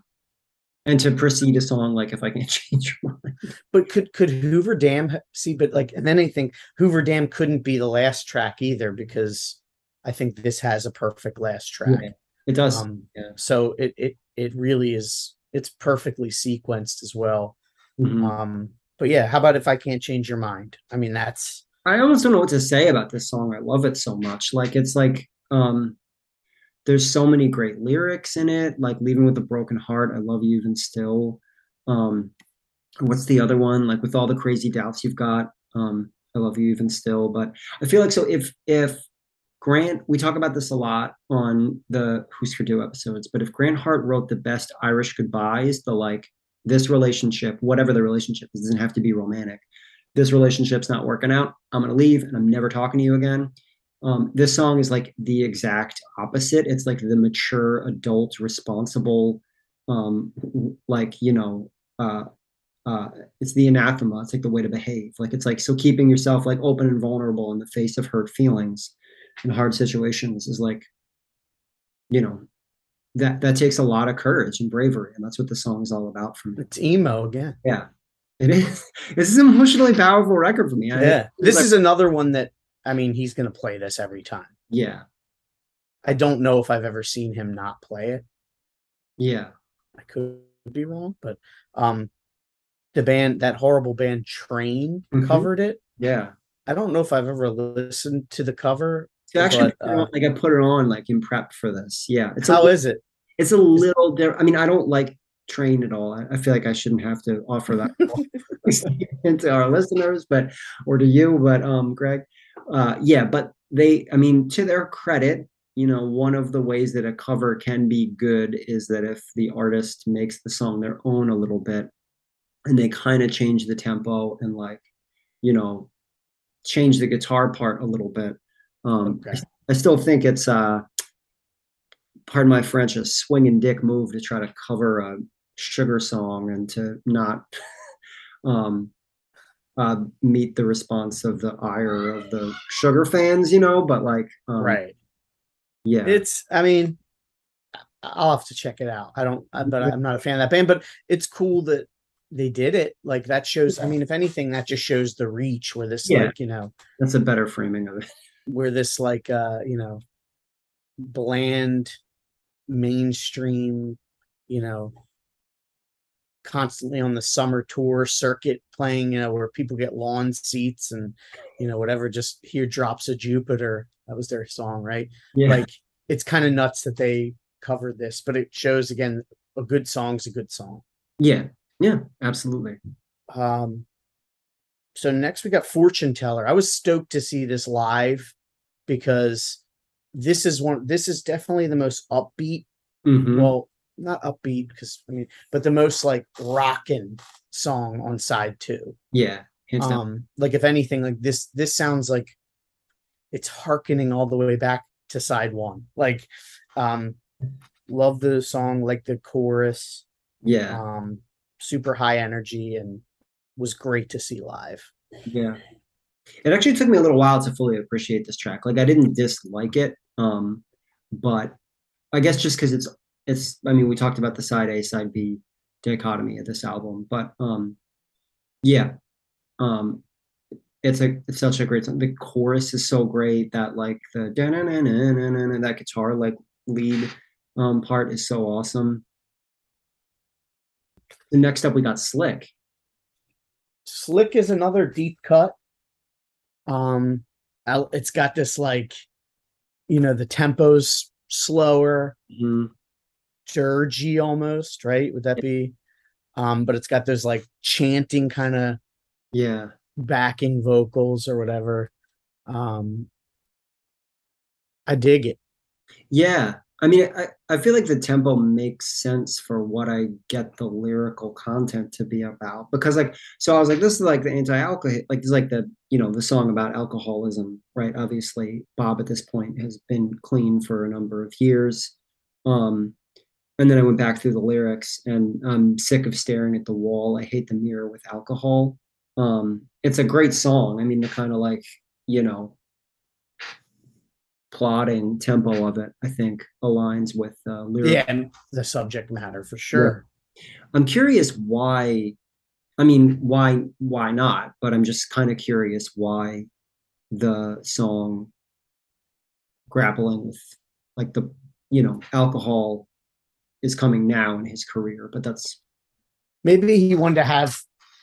and to precede a song like if I can change your mind. But could could Hoover Dam see? But like, and then I think Hoover Dam couldn't be the last track either because I think this has a perfect last track. Yeah, it does. Um, yeah. So it it it really is. It's perfectly sequenced as well. Mm-hmm. Um, but yeah, how about if I can't change your mind? I mean, that's. I almost don't know what to say about this song. I love it so much. Like it's like um there's so many great lyrics in it like leaving with a broken heart i love you even still um what's the other one? Like with all the crazy doubts you've got um i love you even still. But i feel like so if if grant we talk about this a lot on the Husker Du episodes but if grant hart wrote the best irish goodbyes the like this relationship whatever the relationship is doesn't have to be romantic. This relationship's not working out i'm going to leave and i'm never talking to you again um, this song is like the exact opposite. It's like the mature, adult, responsible, um, like you know, uh, uh, it's the anathema. It's like the way to behave. Like it's like so keeping yourself like open and vulnerable in the face of hurt feelings and hard situations is like, you know, that that takes a lot of courage and bravery, and that's what the song is all about for me. It's emo again. Yeah, it is. This is an emotionally powerful record for me. Yeah, this like, is another one that I mean, he's going to play this every time. Yeah. I don't know if I've ever seen him not play it. Yeah. I could be wrong, but um the band that horrible band Train mm-hmm. covered it. Yeah. I don't know if I've ever listened to the cover. actually, but, uh, like I put it on like in prep for this. Yeah. It's how a, is it? It's a little different. I mean, I don't like train at all. I, I feel like I shouldn't have to offer that to our listeners, but or to you, but um, Greg, uh, yeah, but they, I mean, to their credit, you know, one of the ways that a cover can be good is that if the artist makes the song their own a little bit and they kind of change the tempo and like, you know, change the guitar part a little bit. Um, okay. I, I still think it's, uh, pardon my French, a swinging dick move to try to cover a sugar song and to not um, uh, meet the response of the ire of the sugar fans, you know, but like, um, right. Yeah. It's, I mean, I'll have to check it out. I don't, but I'm not a fan of that band, but it's cool that they did it. Like that shows, I mean, if anything, that just shows the reach where this, yeah. like, you know, that's a better framing of it. Where this, like, uh, you know, bland, mainstream, you know, constantly on the summer tour circuit playing, you know, where people get lawn seats and, you know, whatever, just hear drops of Jupiter. That was their song, right? Yeah. Like it's kind of nuts that they covered this, but it shows again, a good song's a good song. Yeah. Yeah, absolutely. Um, so next we got Fortune Teller. I was stoked to see this live because this is one, this is definitely the most upbeat. Mm-hmm. Well, not upbeat because I mean, but the most like rockin' song on side two. Yeah. Um, like if anything, like this, this sounds like it's harkening all the way back to side one. Like, um, love the song, like the chorus. Yeah. Um, super high energy and was great to see live. Yeah. It actually took me a little while to fully appreciate this track. Like I didn't dislike it. Um, but I guess just because it's it's i mean we talked about the side a side b dichotomy of this album but um yeah um it's a it's such a great song. The chorus is so great that like the that guitar like lead um part is so awesome. The next up we got slick. Slick is another deep cut. Um it's got this like you know the tempos slower. Mm-hmm dirgy almost, right? Would that be? Um, but it's got those like chanting kind of yeah backing vocals or whatever. Um, I dig it. Yeah, I mean, I, I feel like the tempo makes sense for what I get the lyrical content to be about. Because like, so I was like, this is like the anti-alcohol, like this is like the, you know, the song about alcoholism, right? Obviously, Bob at this point has been clean for a number of years. Um, and then I went back through the lyrics and I'm sick of staring at the wall. I hate the mirror with alcohol. Um, it's a great song. I mean, the kind of like, you know, plotting tempo of it, I think, aligns with uh, lyric. Yeah, and the subject matter for sure. I'm curious why. I mean, why why not? But I'm just kind of curious why the song grappling with like the you know alcohol is coming now in his career. But that's Maybe he wanted to have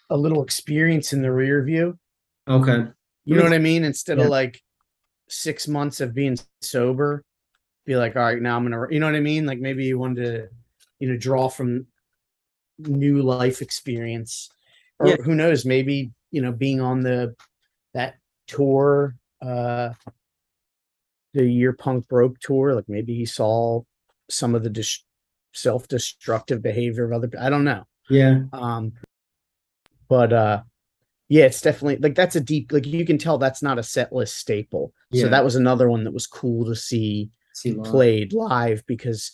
a little experience in the rear view. okay. You know what I mean? Instead Yeah. of like six months of being sober, be like, all right, now I'm gonna, you know what I mean? Like maybe he wanted to, you know, draw from new life experience, or Yeah. who knows? Maybe you know, being on the that tour, uh, the year punk broke tour, like maybe he saw some of the dis- self-destructive behavior of other. I don't know. Yeah. Um, but uh, yeah, it's definitely like that's a deep like you can tell that's not a set list staple. Yeah. So that was another one that was cool to see See live. played live because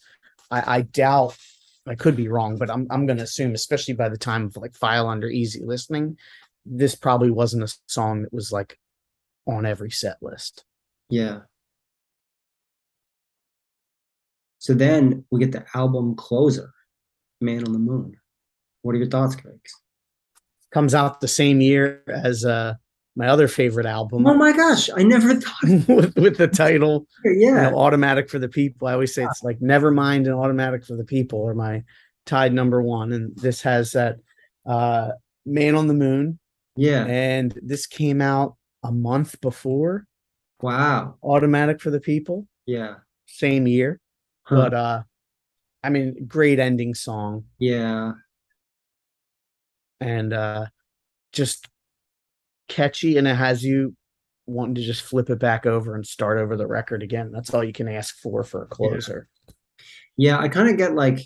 I, I doubt I could be wrong, but I'm I'm gonna assume, especially by the time of like file under easy listening, this probably wasn't a song that was like on every set list. Yeah. So then we get the album closer, Man on the Moon. What are your thoughts, Greg? Comes out the same year as uh my other favorite album Oh my gosh, I never thought. with, with the title you Yeah. know, automatic for the people. I always say it's like never mind and automatic for the people are my tied number one. And this has that uh Man on the Moon. Yeah. And this came out a month before Wow. Automatic for the People, Yeah. same year. Huh. But uh I mean, great ending song yeah. and uh just catchy and it has you wanting to just flip it back over and start over the record again. That's all you can ask for for a closer. Yeah. I kind of get like,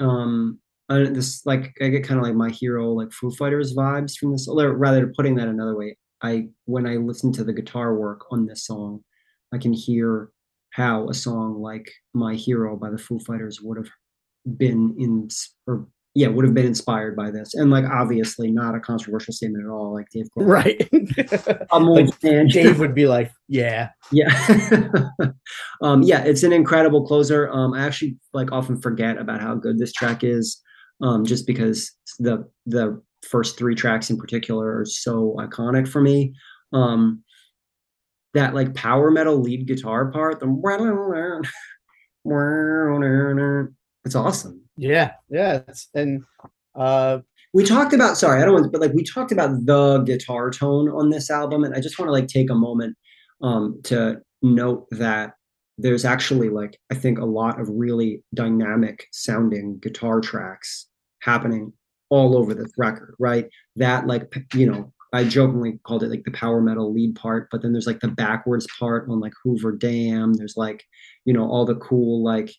um, this like I get kind of like my hero like Foo Fighters vibes from this. Or rather, putting that another way, I when I listen to the guitar work on this song, I can hear how a song like My Hero by the Foo Fighters would have been in or yeah would have been inspired by this and like obviously not a controversial statement at all like Dave Grohl. Right. I'm Like, fan. Dave would be like, yeah. yeah um yeah it's an incredible closer um I actually like often forget about how good this track is um just because the the first three tracks in particular are so iconic for me um that like power metal lead guitar part the it's awesome Yeah. Yeah. It's, and uh we talked about sorry i don't want but like we talked about the guitar tone on this album and i just want to like take a moment um to note that there's actually like i think a lot of really dynamic sounding guitar tracks happening all over this record right that like you know i jokingly called it like the power metal lead part but then there's like the backwards part on like hoover dam there's like you know all the cool like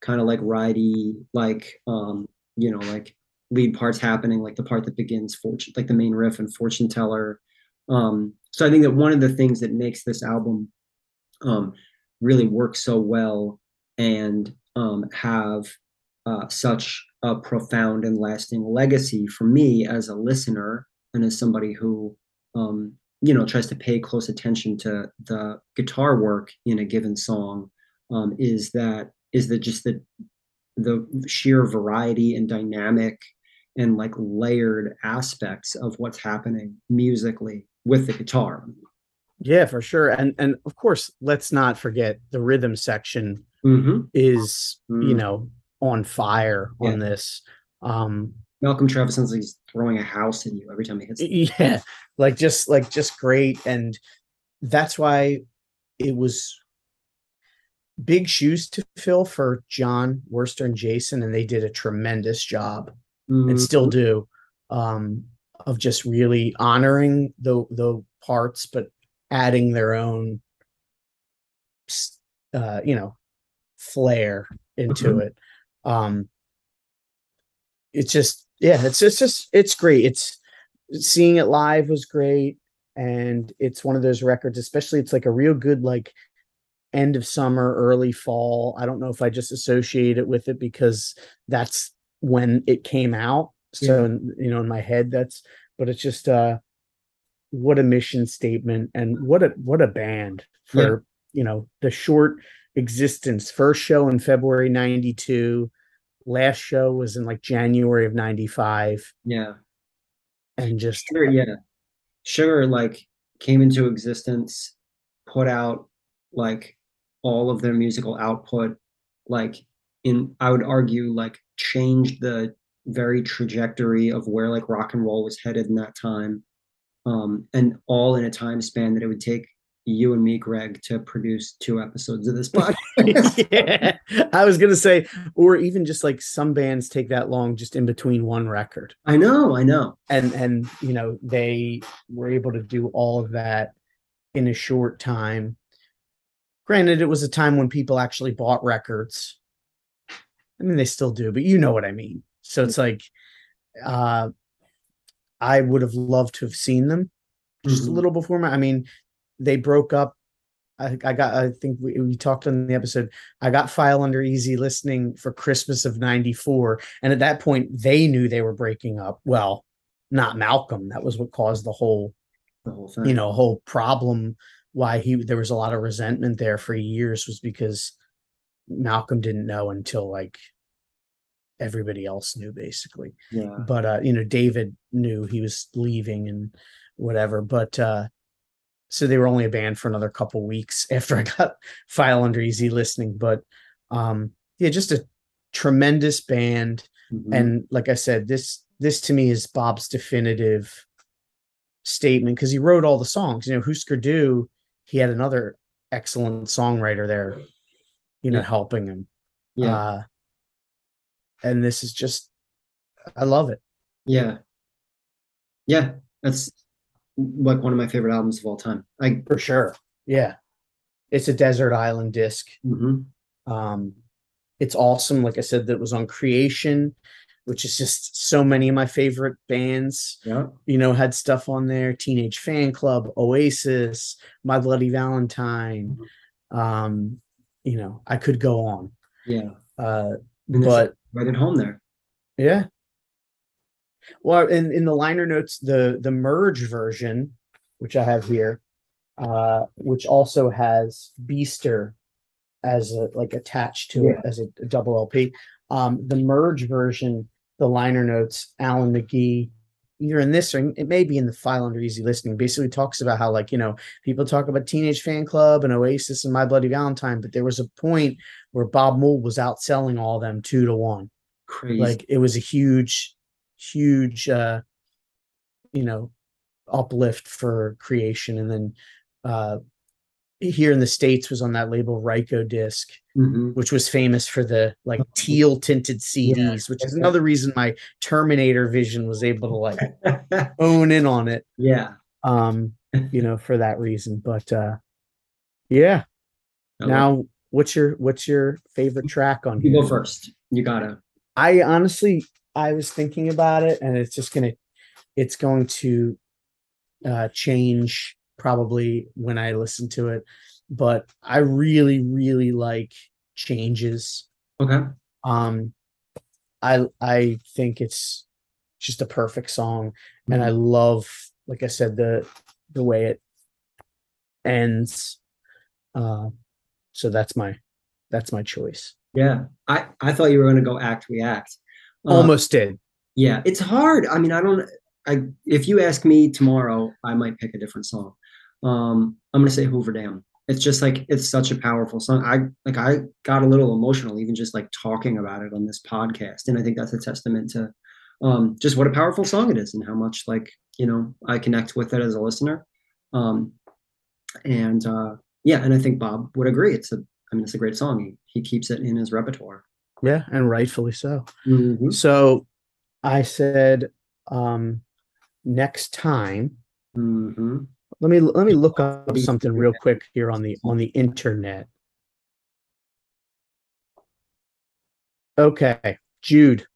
kind of like ridey like um you know like lead parts happening, like the part that begins fortune, like the main riff and fortune teller. Um, so I think that one of the things that makes this album um, really work so well and um, have uh, such a profound and lasting legacy for me as a listener and as somebody who um, you know tries to pay close attention to the guitar work in a given song um, is that is that just the the sheer variety and dynamic and like layered aspects of what's happening musically with the guitar. yeah, for sure. And and of course, let's not forget the rhythm section Mm-hmm. is, you Mm. know, on fire Yeah. on this. Um Malcolm Travis sounds like he's throwing a house at you every time he hits. it. yeah, like just like just great. And that's why it was big shoes to fill for Jon Wurster and Jason, and they did a tremendous job. and Mhm. still do um of just really honoring the the parts but adding their own uh you know flair into Mhm. it. Um, it's just yeah, it's it's just it's great. It's seeing it live was great, and it's one of those records. Especially, it's like a real good like end of summer, early fall. I don't know if I just associate it with it because that's when it came out. So in- you know, in my head, that's but it's just uh what a mission statement and what a what a band for Yeah. you know the short existence. First show in February 92. Last show was in like January of 95 Yeah. and just Sugar, yeah. Sugar like came into existence, put out like all of their musical output, like in I would argue like changed the very trajectory of where like rock and roll was headed in that time. Um, and all in a time span that it would take you and me, Greg, to produce two episodes of this podcast. yeah. I was gonna say, or even just like some bands take that long just in between one record. I know, I know. And and you know, they were able to do all of that in a short time. Granted, it was a time when people actually bought records. I mean, they still do, but you know what I mean. So it's like uh I would have loved to have seen them just a Mhm. little before my I mean, they broke up. I, I got I think we, we talked on the episode. I got file under easy listening for Christmas of 94. And at that point they knew they were breaking up. Well, not Malcolm. That was what caused the whole, The whole thing. you know, whole problem why he there was a lot of resentment there for years was because Malcolm didn't know until like everybody else knew basically yeah. but uh you know david knew he was leaving and whatever but uh so they were only a band for another couple weeks after i got file under easy listening but um yeah just a tremendous band Mhm. and like i said this this to me is bob's definitive statement because he wrote all the songs you know husker du he had another excellent songwriter there you know Yeah. helping him yeah. uh and this is just i love it Yeah. Yeah. That's like one of my favorite albums of all time. I For sure. Yeah. It's a desert island disc. mhm. Um it's awesome. Like I said, that was on Creation, which is just so many of my favorite bands, yeah. you know, had stuff on there. Teenage Fanclub, Oasis, My Bloody Valentine. Um, you know, I could go on. Yeah. Uh but right at home there. yeah. Well, in in the liner notes, the the merge version, which I have here, uh, which also has Beaster as a like attached to it as a, a double LP. Um, the merge version, the liner notes, Alan McGee, either in this or it may be in the file under easy listening, basically talks about how like you know people talk about Teenage Fanclub and Oasis and My Bloody Valentine, but there was a point where Bob Mould was outselling all of them two to one Crazy. like it was a huge huge uh you know uplift for creation. And then uh here in the states was on that label Rykodisc Mhm. which was famous for the like teal tinted CDs which is another reason my Terminator vision was able to like own in on it. Yeah. um you know for that reason. But uh yeah. Now what's your what's your favorite track on you here? go first. You gotta. I honestly, I was thinking about it, and it's just gonna, it's going to uh, change probably when I listen to it. But I really, really like changes. Okay. Um, I I think it's just a perfect song, and I love, like I said, the the way it ends. Uh, so that's my that's my choice. Yeah. I I thought you were gonna go Act We Act. Uh, Almost did. Yeah. It's hard. I mean, I don't. I if you ask me tomorrow, I might pick a different song. Um, I'm gonna say Hoover Dam. It's just like it's such a powerful song. I like I got a little emotional even just like talking about it on this podcast, and I think that's a testament to um, just what a powerful song it is and how much like you know I connect with it as a listener. Um, and uh, yeah, and I think Bob would agree. It's a I mean it's a great song. He he keeps it in his repertoire. Yeah, and rightfully so. Mhm. So I said um next time Mhm. let me let me look up something real quick here on the on the internet. Okay, Jude,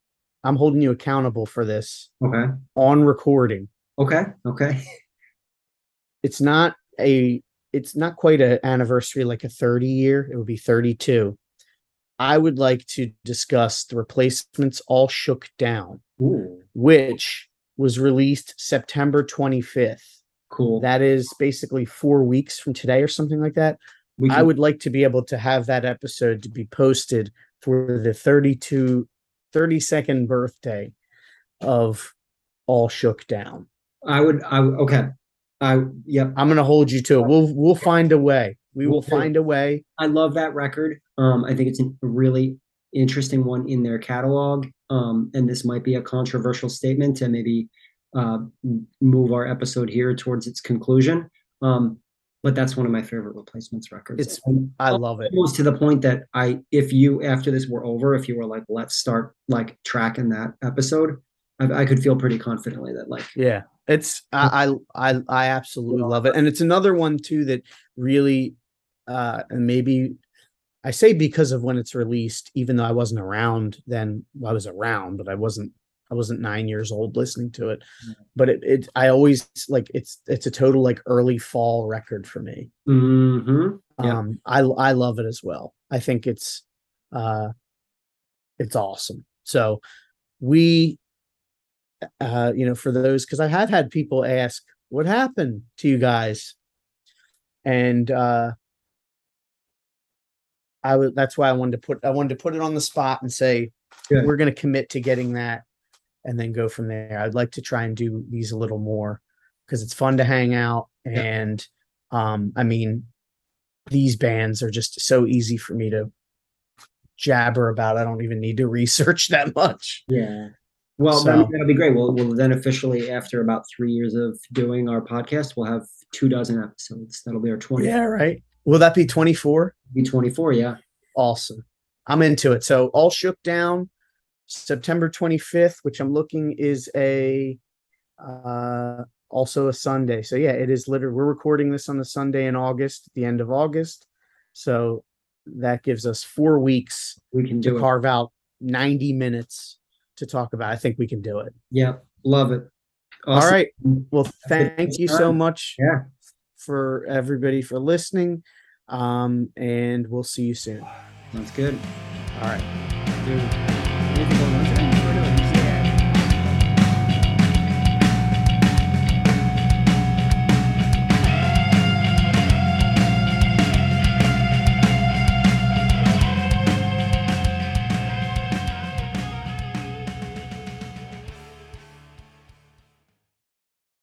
I'm holding you accountable for this Okay. on recording. Okay. Okay. It's not a it's not quite an anniversary like a 30 year, it would be 32. I would like to discuss the replacements all shook down, Ooh, which was released September 25th. cool. That is basically 4 weeks from today or something like that. we I would like to be able to have that episode to be posted for the 32 32nd birthday of All Shook Down. I would. I okay. I yep. I'm going to hold you to it. We'll we'll find a way. We will find a way. I love that record. Um, I think it's a really interesting one in their catalog. Um, and this might be a controversial statement to maybe uh, move our episode here towards its conclusion. Um, but that's one of my favorite replacements records. It's- And I love it. almost to the point that I, if you after this were over, if you were like, let's start like tracking that episode, I, I could feel pretty confidently that like, Yeah. It's I I I, I absolutely love it. And it's another one too that really uh and maybe I say because of when it's released, even though I wasn't around then well, I was around, but I wasn't I wasn't nine years old listening to it. Yeah. But it, it I always like it's it's a total like early fall record for me. mhm, Yeah. Um I I love it as well. I think it's uh it's awesome. So we uh you know for those because I have had people ask what happened to you guys and uh I would that's why I wanted to put I wanted to put it on the spot and say Good. we're going to commit to getting that and then go from there. I'd like to try and do these a little more because it's fun to hang out Yeah. and um I mean these bands are just so easy for me to jabber about. I don't even need to research that much. yeah. Well, So- that'll be great. We'll, we'll then officially, after about three years of doing our podcast, we'll have two dozen episodes. That'll be our 20, Yeah, right. Will that be 24? be 24. Yeah. Awesome. I'm into it. So all shook down September 25th, which I'm looking is a uh also a Sunday. So yeah, it is literally we're recording this on the Sunday in August, the end of August. So that gives us four weeks We can to do it. carve out 90 minutes to talk about. I think we can do it. Yeah. Love it. All Awesome. right. Well, Thank you so much Yeah. For everybody for listening. Um, and we'll see you soon. Sounds good. All right. Dude, anything going on?